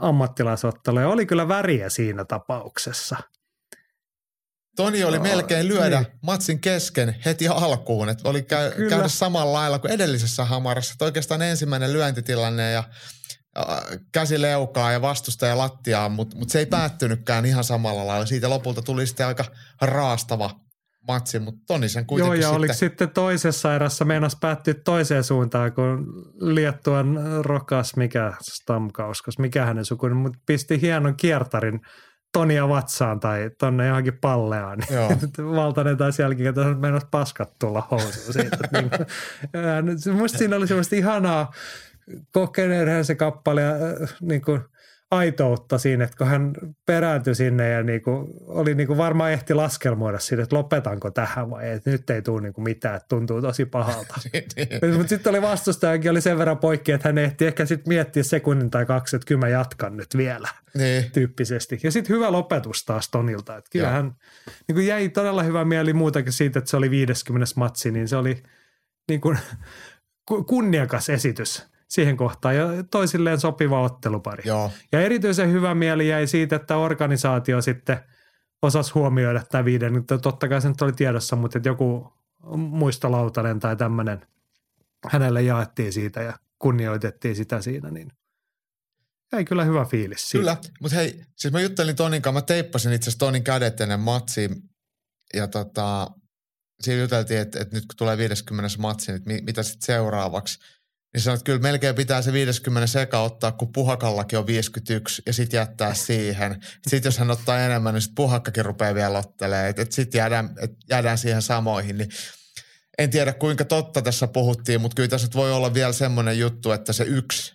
ammattilaisottelu ja oli kyllä väriä siinä tapauksessa. Toni oli melkein lyödä niin. matsin kesken heti alkuun, että oli käy, käydä samalla lailla kuin edellisessä hamarassa. Että oikeastaan ensimmäinen lyöntitilanne ja käsi leukaa ja vastustaja lattiaan, mutta mut se ei päättynytkään ihan samalla lailla. Siitä lopulta tuli sitten aika raastava matsi, mutta Toni sen kuitenkin Joo, ja sitten... oliko sitten toisessa erässä meinas päättyä toiseen suuntaan, kun Liettuan rokas, mikä Stamkauskas, mikä hänen sukunimi, mutta pisti hienon kiertarin – tonia vatsaan tai tonne johonkin palleaan. [laughs] Valtainen taisi jälkeen, että mennä paskat tulla housuun siitä. niin, [laughs] musta siinä oli semmoista ihanaa kokeneen se kappale ja niin kuin – aitoutta siinä, että kun hän perääntyi sinne ja niin kuin, oli niin kuin varmaan ehti laskelmoida siitä, että lopetanko tähän vai että nyt ei tule niin kuin mitään, että tuntuu tosi pahalta. [laughs] Mutta sitten oli vastustajakin oli sen verran poikki, että hän ehti ehkä sitten miettiä sekunnin tai kaksi, että kyllä mä jatkan nyt vielä niin. tyyppisesti. Ja sitten hyvä lopetus taas Tonilta. Että kyllähän niin kuin jäi todella hyvä mieli muutakin siitä, että se oli 50. matsi, niin se oli [laughs] niin kuin kunniakas esitys siihen kohtaan ja toisilleen sopiva ottelupari. Joo. Ja erityisen hyvä mieli jäi siitä, että organisaatio sitten osasi huomioida tämä viiden. Totta kai se nyt oli tiedossa, mutta että joku muistolautanen tai tämmöinen hänelle jaettiin siitä ja kunnioitettiin sitä siinä, niin jäi kyllä hyvä fiilis siitä. Kyllä, mutta hei, siis mä juttelin Tonin kanssa, mä teippasin itse asiassa Tonin kädet ennen matsiin ja tota, siinä juteltiin, että, että nyt kun tulee 50 matsi, niin mitä sitten seuraavaksi – niin sanoit, että kyllä melkein pitää se 50 seka ottaa, kun puhakallakin on 51 ja sitten jättää siihen. Sitten jos hän ottaa enemmän, niin sitten puhakkakin rupeaa vielä ottelemaan. Että et sitten jäädään, et jäädään siihen samoihin. Niin en tiedä kuinka totta tässä puhuttiin, mutta kyllä tässä voi olla vielä semmoinen juttu, että se yksi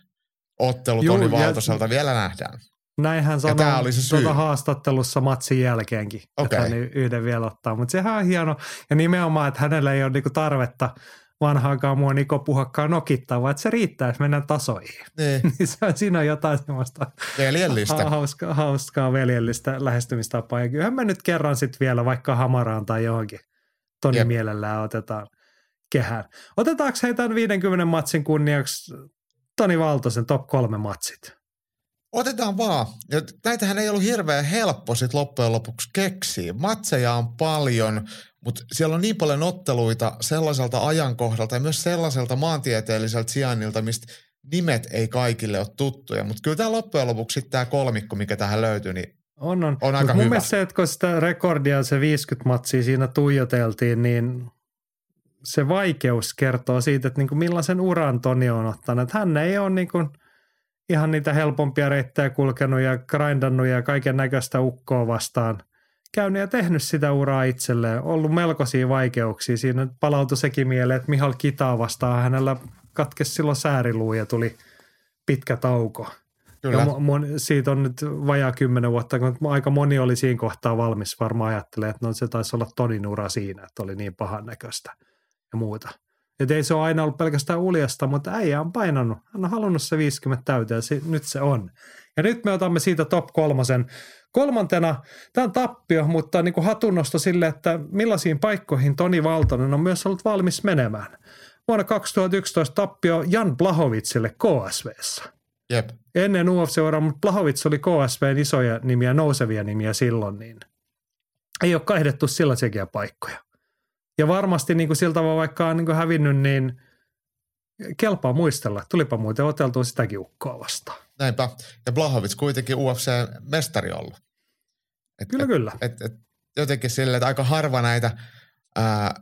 ottelu Toni Valtoselta vielä nähdään. Näinhän sanoi oli se tuota haastattelussa matsin jälkeenkin, okay. että hän yhden vielä ottaa. Mutta sehän on hieno. Ja nimenomaan, että hänellä ei ole niinku tarvetta – vanhaakaan mua Niko Puhakkaa nokittaa, vaan että se riittää, jos mennään tasoihin. Niin. [laughs] niin se on, siinä on jotain semmoista veljellistä. hauskaa, hauskaa veljellistä lähestymistapaa. Ja kyllähän me nyt kerran sitten vielä vaikka Hamaraan tai johonkin Toni Jep. mielellään otetaan kehään. Otetaanko he tämän 50 matsin kunniaksi Toni Valtosen top kolme matsit? Otetaan vaan. Ja näitähän ei ollut hirveän helppo sit loppujen lopuksi keksiä. Matseja on paljon, mutta siellä on niin paljon otteluita sellaiselta ajankohdalta ja myös sellaiselta maantieteelliseltä sijainnilta, mistä nimet ei kaikille ole tuttuja. Mutta kyllä tämä loppujen lopuksi tämä kolmikko, mikä tähän löytyy, niin on, on. on aika Mut hyvä. Mun se, että kun sitä rekordia, se 50 matsia siinä tuijoteltiin, niin se vaikeus kertoo siitä, että niin kuin millaisen uran Toni on ottanut. Hän ei ole niin kuin ihan niitä helpompia reittejä kulkenut ja grindannut ja kaiken näköistä ukkoa vastaan käynyt ja tehnyt sitä uraa itselleen. Ollut melkoisia vaikeuksia. Siinä palautui sekin mieleen, että Mihal Kitaa vastaan hänellä katkesi silloin sääriluu ja tuli pitkä tauko. Kyllä. Ja mon, siitä on nyt vajaa kymmenen vuotta, kun aika moni oli siinä kohtaa valmis varmaan ajattelee, että no se taisi olla Tonin ura siinä, että oli niin pahan näköistä ja muuta. Että ei se ole aina ollut pelkästään uljasta, mutta äijä on painanut. Hän on halunnut se 50 täyteen ja nyt se on. Ja nyt me otamme siitä top kolmosen. Kolmantena, tämä on tappio, mutta niin kuin hatunnosto sille, että millaisiin paikkoihin Toni Valtonen on myös ollut valmis menemään. Vuonna 2011 tappio Jan Blahovitsille KSVssä. Jep. Ennen UFC-uraa, mutta Blahovits oli KSVn isoja nimiä, nousevia nimiä silloin, niin ei ole kaihdettu sellaisia paikkoja. Ja varmasti niin kuin siltä vaan vaikka on niin kuin hävinnyt, niin kelpaa muistella. Tulipa muuten oteltua sitäkin ukkoa vastaan. Näinpä. Ja Blahovic kuitenkin UFC-mestari ollut. Et, kyllä, et, kyllä. Et, et, jotenkin silleen, että aika harva näitä ää,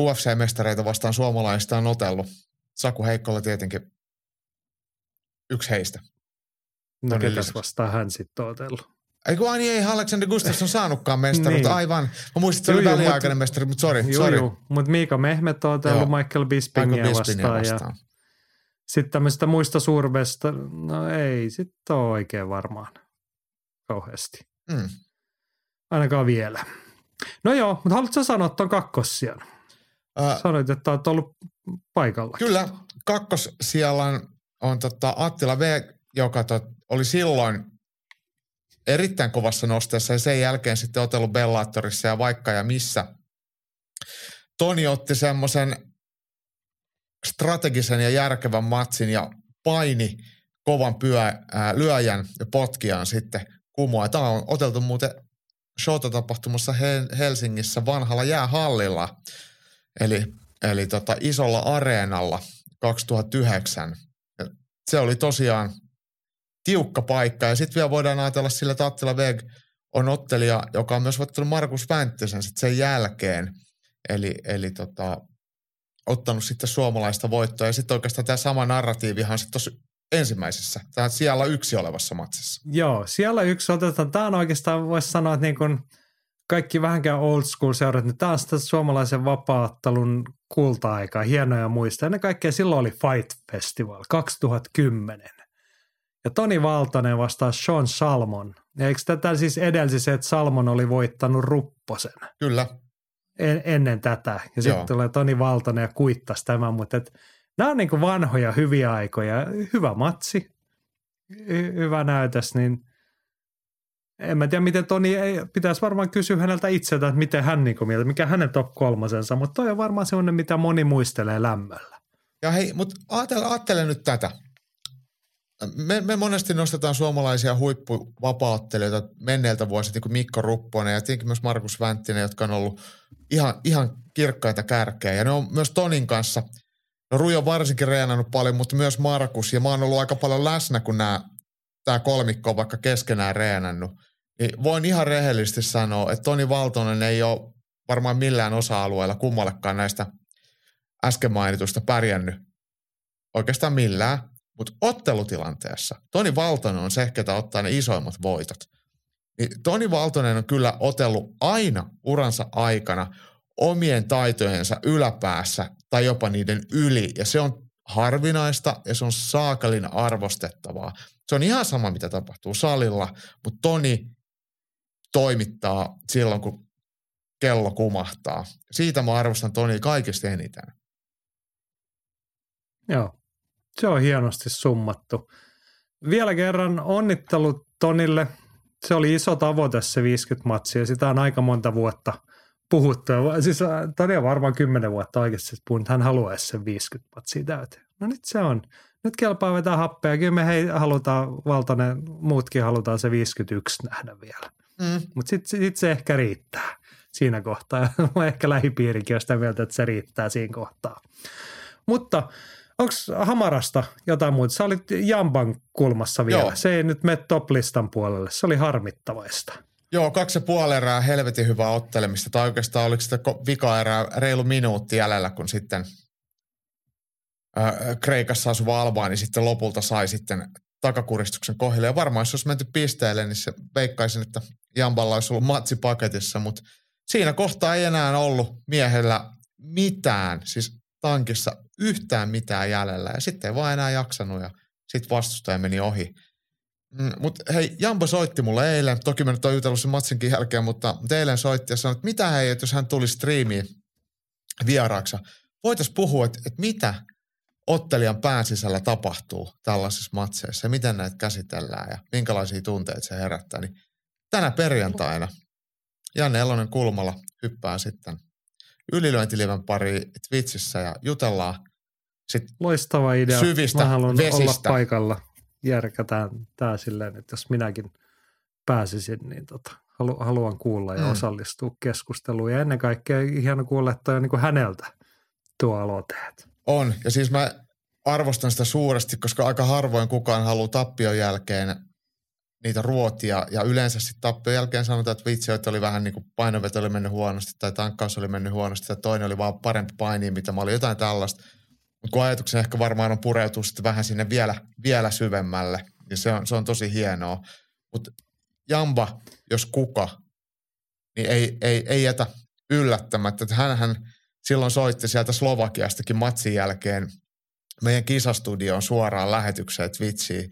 UFC-mestareita vastaan suomalaista on otellut. Saku Heikkola tietenkin yksi heistä. No ketäs vastaan hän sitten on otellut? Ei kun niin, ei Alexander Gustafsson saanutkaan mestari, niin. aivan. Mä muistin, että se oli väliaikainen mestari, mutta sori, sori. Mutta Miika Mehmet on otellut Michael Bispingia, Michael Bispingia vastaan. vastaan. Ja sitten tämmöistä muista survesta, no ei sitten ole oikein varmaan kauheasti. Mm. Ainakaan vielä. No joo, mutta haluatko sanoa tuon kakkossijan? Äh, Sanoit, että olet ollut paikalla. Kyllä, kakkossijalan on, on tota Attila V, joka tot, oli silloin erittäin kovassa nosteessa ja sen jälkeen sitten otellut Bellatorissa ja vaikka ja missä. Toni otti semmoisen strategisen ja järkevän matsin ja paini kovan pyö, ää, lyöjän ja potkijan sitten kumoa. Tämä on oteltu muuten showta-tapahtumassa Helsingissä vanhalla jäähallilla, eli, eli tota isolla areenalla 2009. Se oli tosiaan tiukka paikka. Ja sitten vielä voidaan ajatella sillä, että Attila Veg on ottelija, joka on myös ottanut Markus Vänttisen sit sen jälkeen. Eli, eli tota, ottanut sitten suomalaista voittoa. Ja sitten oikeastaan tämä sama narratiivihan sitten tuossa ensimmäisessä, tämä siellä yksi olevassa matsissa. Joo, siellä yksi otetaan. Tämä on oikeastaan, voisi sanoa, että niin kuin kaikki vähänkään old school seurat, niin tämä on sitä suomalaisen vapaattelun kulta-aikaa, hienoja muista. Ennen kaikkea silloin oli Fight Festival 2010. Ja Toni Valtonen vastaa Sean Salmon. Ja eikö tätä siis edelsi se, että Salmon oli voittanut Rupposen? Kyllä. En, ennen tätä. Ja sitten tulee Toni Valtonen ja kuittasi tämän, mutta et, nämä on niin vanhoja hyviä aikoja. Hyvä matsi, hy- hyvä näytös, niin en mä tiedä, miten Toni, ei, pitäisi varmaan kysyä häneltä itseltä, että miten hän niin mieltä, mikä hänen top kolmosensa, mutta toi on varmaan sellainen, mitä moni muistelee lämmöllä. Ja hei, mutta ajattele, ajattele nyt tätä me, me monesti nostetaan suomalaisia huippuvapaattelijoita menneiltä vuosilta, niin kuin Mikko Rupponen ja tietenkin myös Markus Vänttinen, jotka on ollut ihan, ihan kirkkaita kärkeä. Ja ne on myös Tonin kanssa, no Rujo on varsinkin reenannut paljon, mutta myös Markus. Ja mä oon ollut aika paljon läsnä, kun nämä, tämä kolmikko on vaikka keskenään reenannut. Niin voin ihan rehellisesti sanoa, että Toni Valtonen ei ole varmaan millään osa-alueella kummallekaan näistä äsken mainitusta pärjännyt oikeastaan millään. Mutta ottelutilanteessa Toni Valtonen on se, ketä ottaa ne isoimmat voitot. Niin Toni Valtonen on kyllä otellut aina uransa aikana omien taitojensa yläpäässä tai jopa niiden yli. Ja se on harvinaista ja se on saakalin arvostettavaa. Se on ihan sama, mitä tapahtuu salilla, mutta Toni toimittaa silloin, kun kello kumahtaa. Siitä mä arvostan Toni kaikista eniten. Joo, se on hienosti summattu. Vielä kerran onnittelut Tonille. Se oli iso tavoite se 50 matsia. Sitä on aika monta vuotta puhuttu. Siis äh, Toni on varmaan 10 vuotta oikeasti puhunut, hän haluaisi sen 50 matsia täyteen. No nyt se on. Nyt kelpaa vetää happea. Kyllä me hei, halutaan, Valtonen, muutkin halutaan se 51 nähdä vielä. Mm. Mutta sitten sit se ehkä riittää siinä kohtaa. [laughs] ehkä lähipiirikin on sitä mieltä, että se riittää siinä kohtaa. Mutta onko Hamarasta jotain muuta? Sä olit Jamban kulmassa vielä. Joo. Se ei nyt mene top-listan puolelle. Se oli harmittavaista. Joo, kaksi ja puoli erää helvetin hyvää ottelemista. Tai oikeastaan oliko sitä vika erää reilu minuutti jäljellä, kun sitten äh, Kreikassa asuva Albaani sitten lopulta sai sitten takakuristuksen kohdille. Ja varmaan jos olisi menty pisteelle, niin se veikkaisin, että Jamballa olisi ollut matsi paketissa, mutta siinä kohtaa ei enää ollut miehellä mitään, siis tankissa yhtään mitään jäljellä. Ja sitten ei vaan enää jaksanut ja sitten vastustaja meni ohi. Mm, mutta hei, Jambo soitti mulle eilen, toki mä nyt oon jutellut sen matsinkin jälkeen, mutta eilen soitti ja sanoi, että mitä hei, että jos hän tuli striimiin vieraaksi, voitaisiin puhua, että, että mitä ottelijan pään sisällä tapahtuu tällaisissa matseissa ja miten näitä käsitellään ja minkälaisia tunteita se herättää. Niin tänä perjantaina Janne Elonen kulmalla hyppää sitten ylilöintiliven pari Twitchissä ja jutellaan sit Loistava idea. syvistä Mä haluan vesistä. olla paikalla. Järkätään tämä silleen, että jos minäkin pääsisin, niin tota, halu, haluan kuulla ja mm. osallistua keskusteluun. Ja ennen kaikkea hieno kuulla, että on niin häneltä tuo aloiteet. On, ja siis mä arvostan sitä suuresti, koska aika harvoin kukaan haluaa tappion jälkeen niitä ruotia ja yleensä sitten tappion jälkeen sanotaan, että vitsi, että oli vähän niin kuin painoveto oli mennyt huonosti tai tankkaus oli mennyt huonosti tai toinen oli vaan parempi paini, mitä mä olin, jotain tällaista. Mutta kun ajatuksen ehkä varmaan on pureutua sitten vähän sinne vielä, vielä syvemmälle, niin se on, se on tosi hienoa. Mutta Jamba, jos kuka, niin ei, ei, ei jätä yllättämättä. Että hänhän silloin soitti sieltä Slovakiastakin matsin jälkeen meidän kisastudioon suoraan lähetykseen Twitchiin.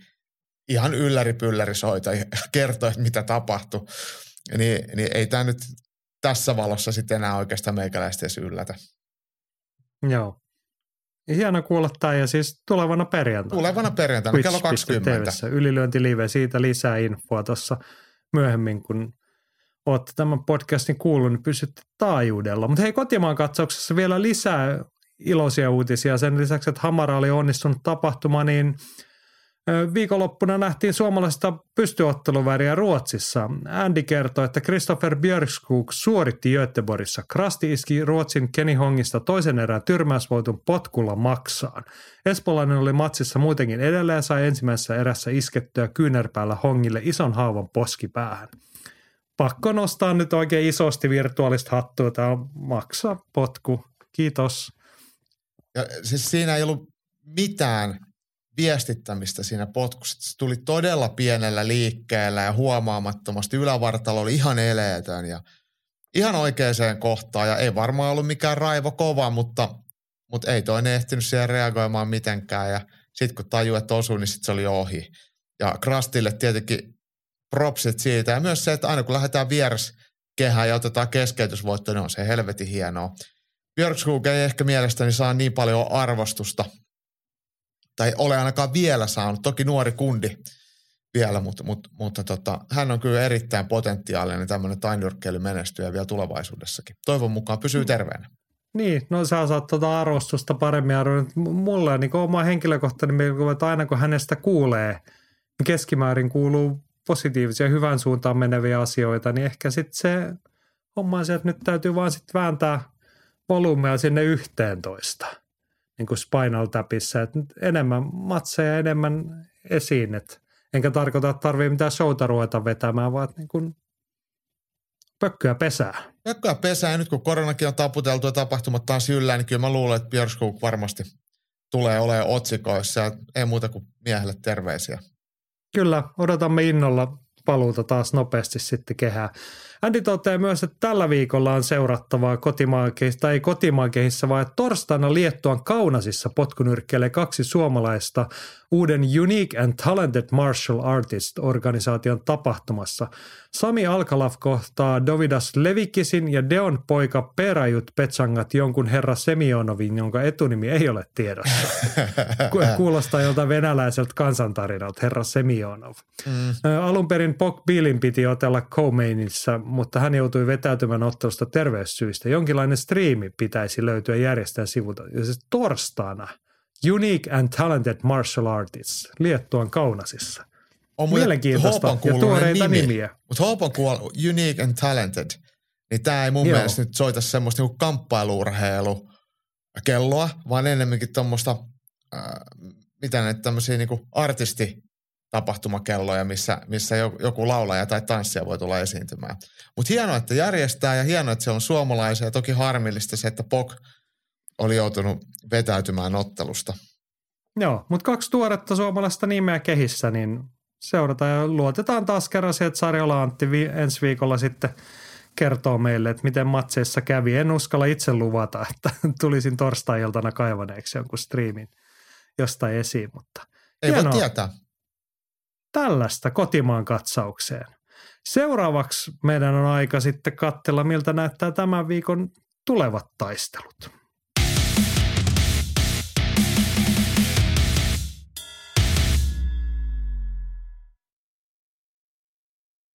Ihan ylläri soita [laughs] ja kertoi, että mitä tapahtui. Niin, niin ei tämä nyt tässä valossa sitten enää oikeastaan meikäläistä edes yllätä. Joo. Hieno kuulla tämä ja siis tulevana perjantaina. Tulevana perjantaina kello 20. Ylilyöntilive, siitä lisää infoa tuossa myöhemmin, kun olette tämän podcastin kuullut, niin pysytte taajuudella. Mutta hei, kotimaan katsauksessa vielä lisää iloisia uutisia. Sen lisäksi, että Hamara oli onnistunut tapahtuma, niin Viikonloppuna nähtiin suomalaista pystyotteluväriä Ruotsissa. Andy kertoi, että Christopher Björkskog suoritti Göteborgissa. Krasti iski Ruotsin Kenny Hongista toisen erän tyrmäysvoitun potkulla maksaan. Espolainen oli matsissa muutenkin edelleen ja sai ensimmäisessä erässä iskettyä kyynärpäällä Hongille ison haavan poskipäähän pakko nostaa nyt oikein isosti virtuaalista hattua. Tämä on maksa potku. Kiitos. Ja siis siinä ei ollut mitään viestittämistä siinä potkussa. Se tuli todella pienellä liikkeellä ja huomaamattomasti. Ylävartalo oli ihan eleetön ja ihan oikeaan kohtaan. Ja ei varmaan ollut mikään raivo kova, mutta, mutta ei toinen ehtinyt siihen reagoimaan mitenkään. Ja sitten kun tajui, että osui, niin sitten se oli ohi. Ja Krastille tietenkin propsit siitä. Ja myös se, että aina kun lähdetään kehään ja otetaan keskeytysvoitto, niin on se helvetin hienoa. Björkskog ei ehkä mielestäni saa niin paljon arvostusta, tai ole ainakaan vielä saanut. Toki nuori kundi vielä, mutta, mutta, mutta tota, hän on kyllä erittäin potentiaalinen tämmöinen tainyrkkeilymenestyjä vielä tulevaisuudessakin. Toivon mukaan pysyy mm. terveenä. Niin, no sä saat tuota arvostusta paremmin arvioida. Mulla on niin oma henkilökohtainen mielikuva, että aina kun hänestä kuulee, niin keskimäärin kuuluu positiivisia hyvän suuntaan meneviä asioita, niin ehkä sitten se homma on se, että nyt täytyy vaan sitten vääntää volyymea sinne yhteentoista, niin kuin Spinal Tapissa, että enemmän matseja, enemmän esiin, että enkä tarkoita, että tarvii mitään showta ruveta vetämään, vaan niin kuin pökköä pesää. Pökköä pesää, ja nyt kun koronakin on taputeltu ja tapahtumat taas yllä, niin kyllä mä luulen, että Björskog varmasti tulee olemaan otsikoissa, ja ei muuta kuin miehelle terveisiä. Kyllä, odotamme innolla paluuta taas nopeasti sitten kehää. Andy toteaa myös, että tällä viikolla on seurattavaa kotimaankehissä, tai ei kotimaankehissä, vaan torstaina Liettuan Kaunasissa potkunyrkkeilee kaksi suomalaista uuden Unique and Talented Martial Artist-organisaation tapahtumassa. Sami Alkalaf kohtaa Dovidas Levikisin ja Deon poika Perajut Petsangat jonkun herra Semionovin, jonka etunimi ei ole tiedossa. [laughs] Kuulostaa jolta venäläiseltä kansantarinalta, herra Semionov. Mm. Alun perin Pok Billin piti otella Co-Mainissa, mutta hän joutui vetäytymään ottelusta terveyssyistä. Jonkinlainen striimi pitäisi löytyä järjestäjän sivulta. Ja siis torstaina – Unique and Talented Martial Artists Liettuan Kaunasissa. On Mielenkiintoista ja tuoreita nimi. nimiä. Mutta Hope kuul Unique and Talented, niin tämä ei mun Joo. mielestä nyt soita semmoista niinku kamppailuurheilu kelloa, vaan enemmänkin tuommoista, äh, mitä ne tämmöisiä niinku artisti tapahtumakelloja, missä, missä joku laulaja tai tanssija voi tulla esiintymään. Mutta hienoa, että järjestää ja hienoa, että siellä on suomalaisia. Ja toki harmillista se, että POK oli joutunut vetäytymään ottelusta. Joo, mutta kaksi tuoretta suomalaista nimeä kehissä, niin seurataan ja luotetaan taas kerran se, että Sarjola Antti vi- ensi viikolla sitten kertoo meille, että miten matseissa kävi. En uskalla itse luvata, [laughs] että tulisin torstai-iltana kaivaneeksi jonkun striimin jostain esiin, mutta Ei hienoa. voi tietää. Tällaista kotimaan katsaukseen. Seuraavaksi meidän on aika sitten katsella, miltä näyttää tämän viikon tulevat taistelut.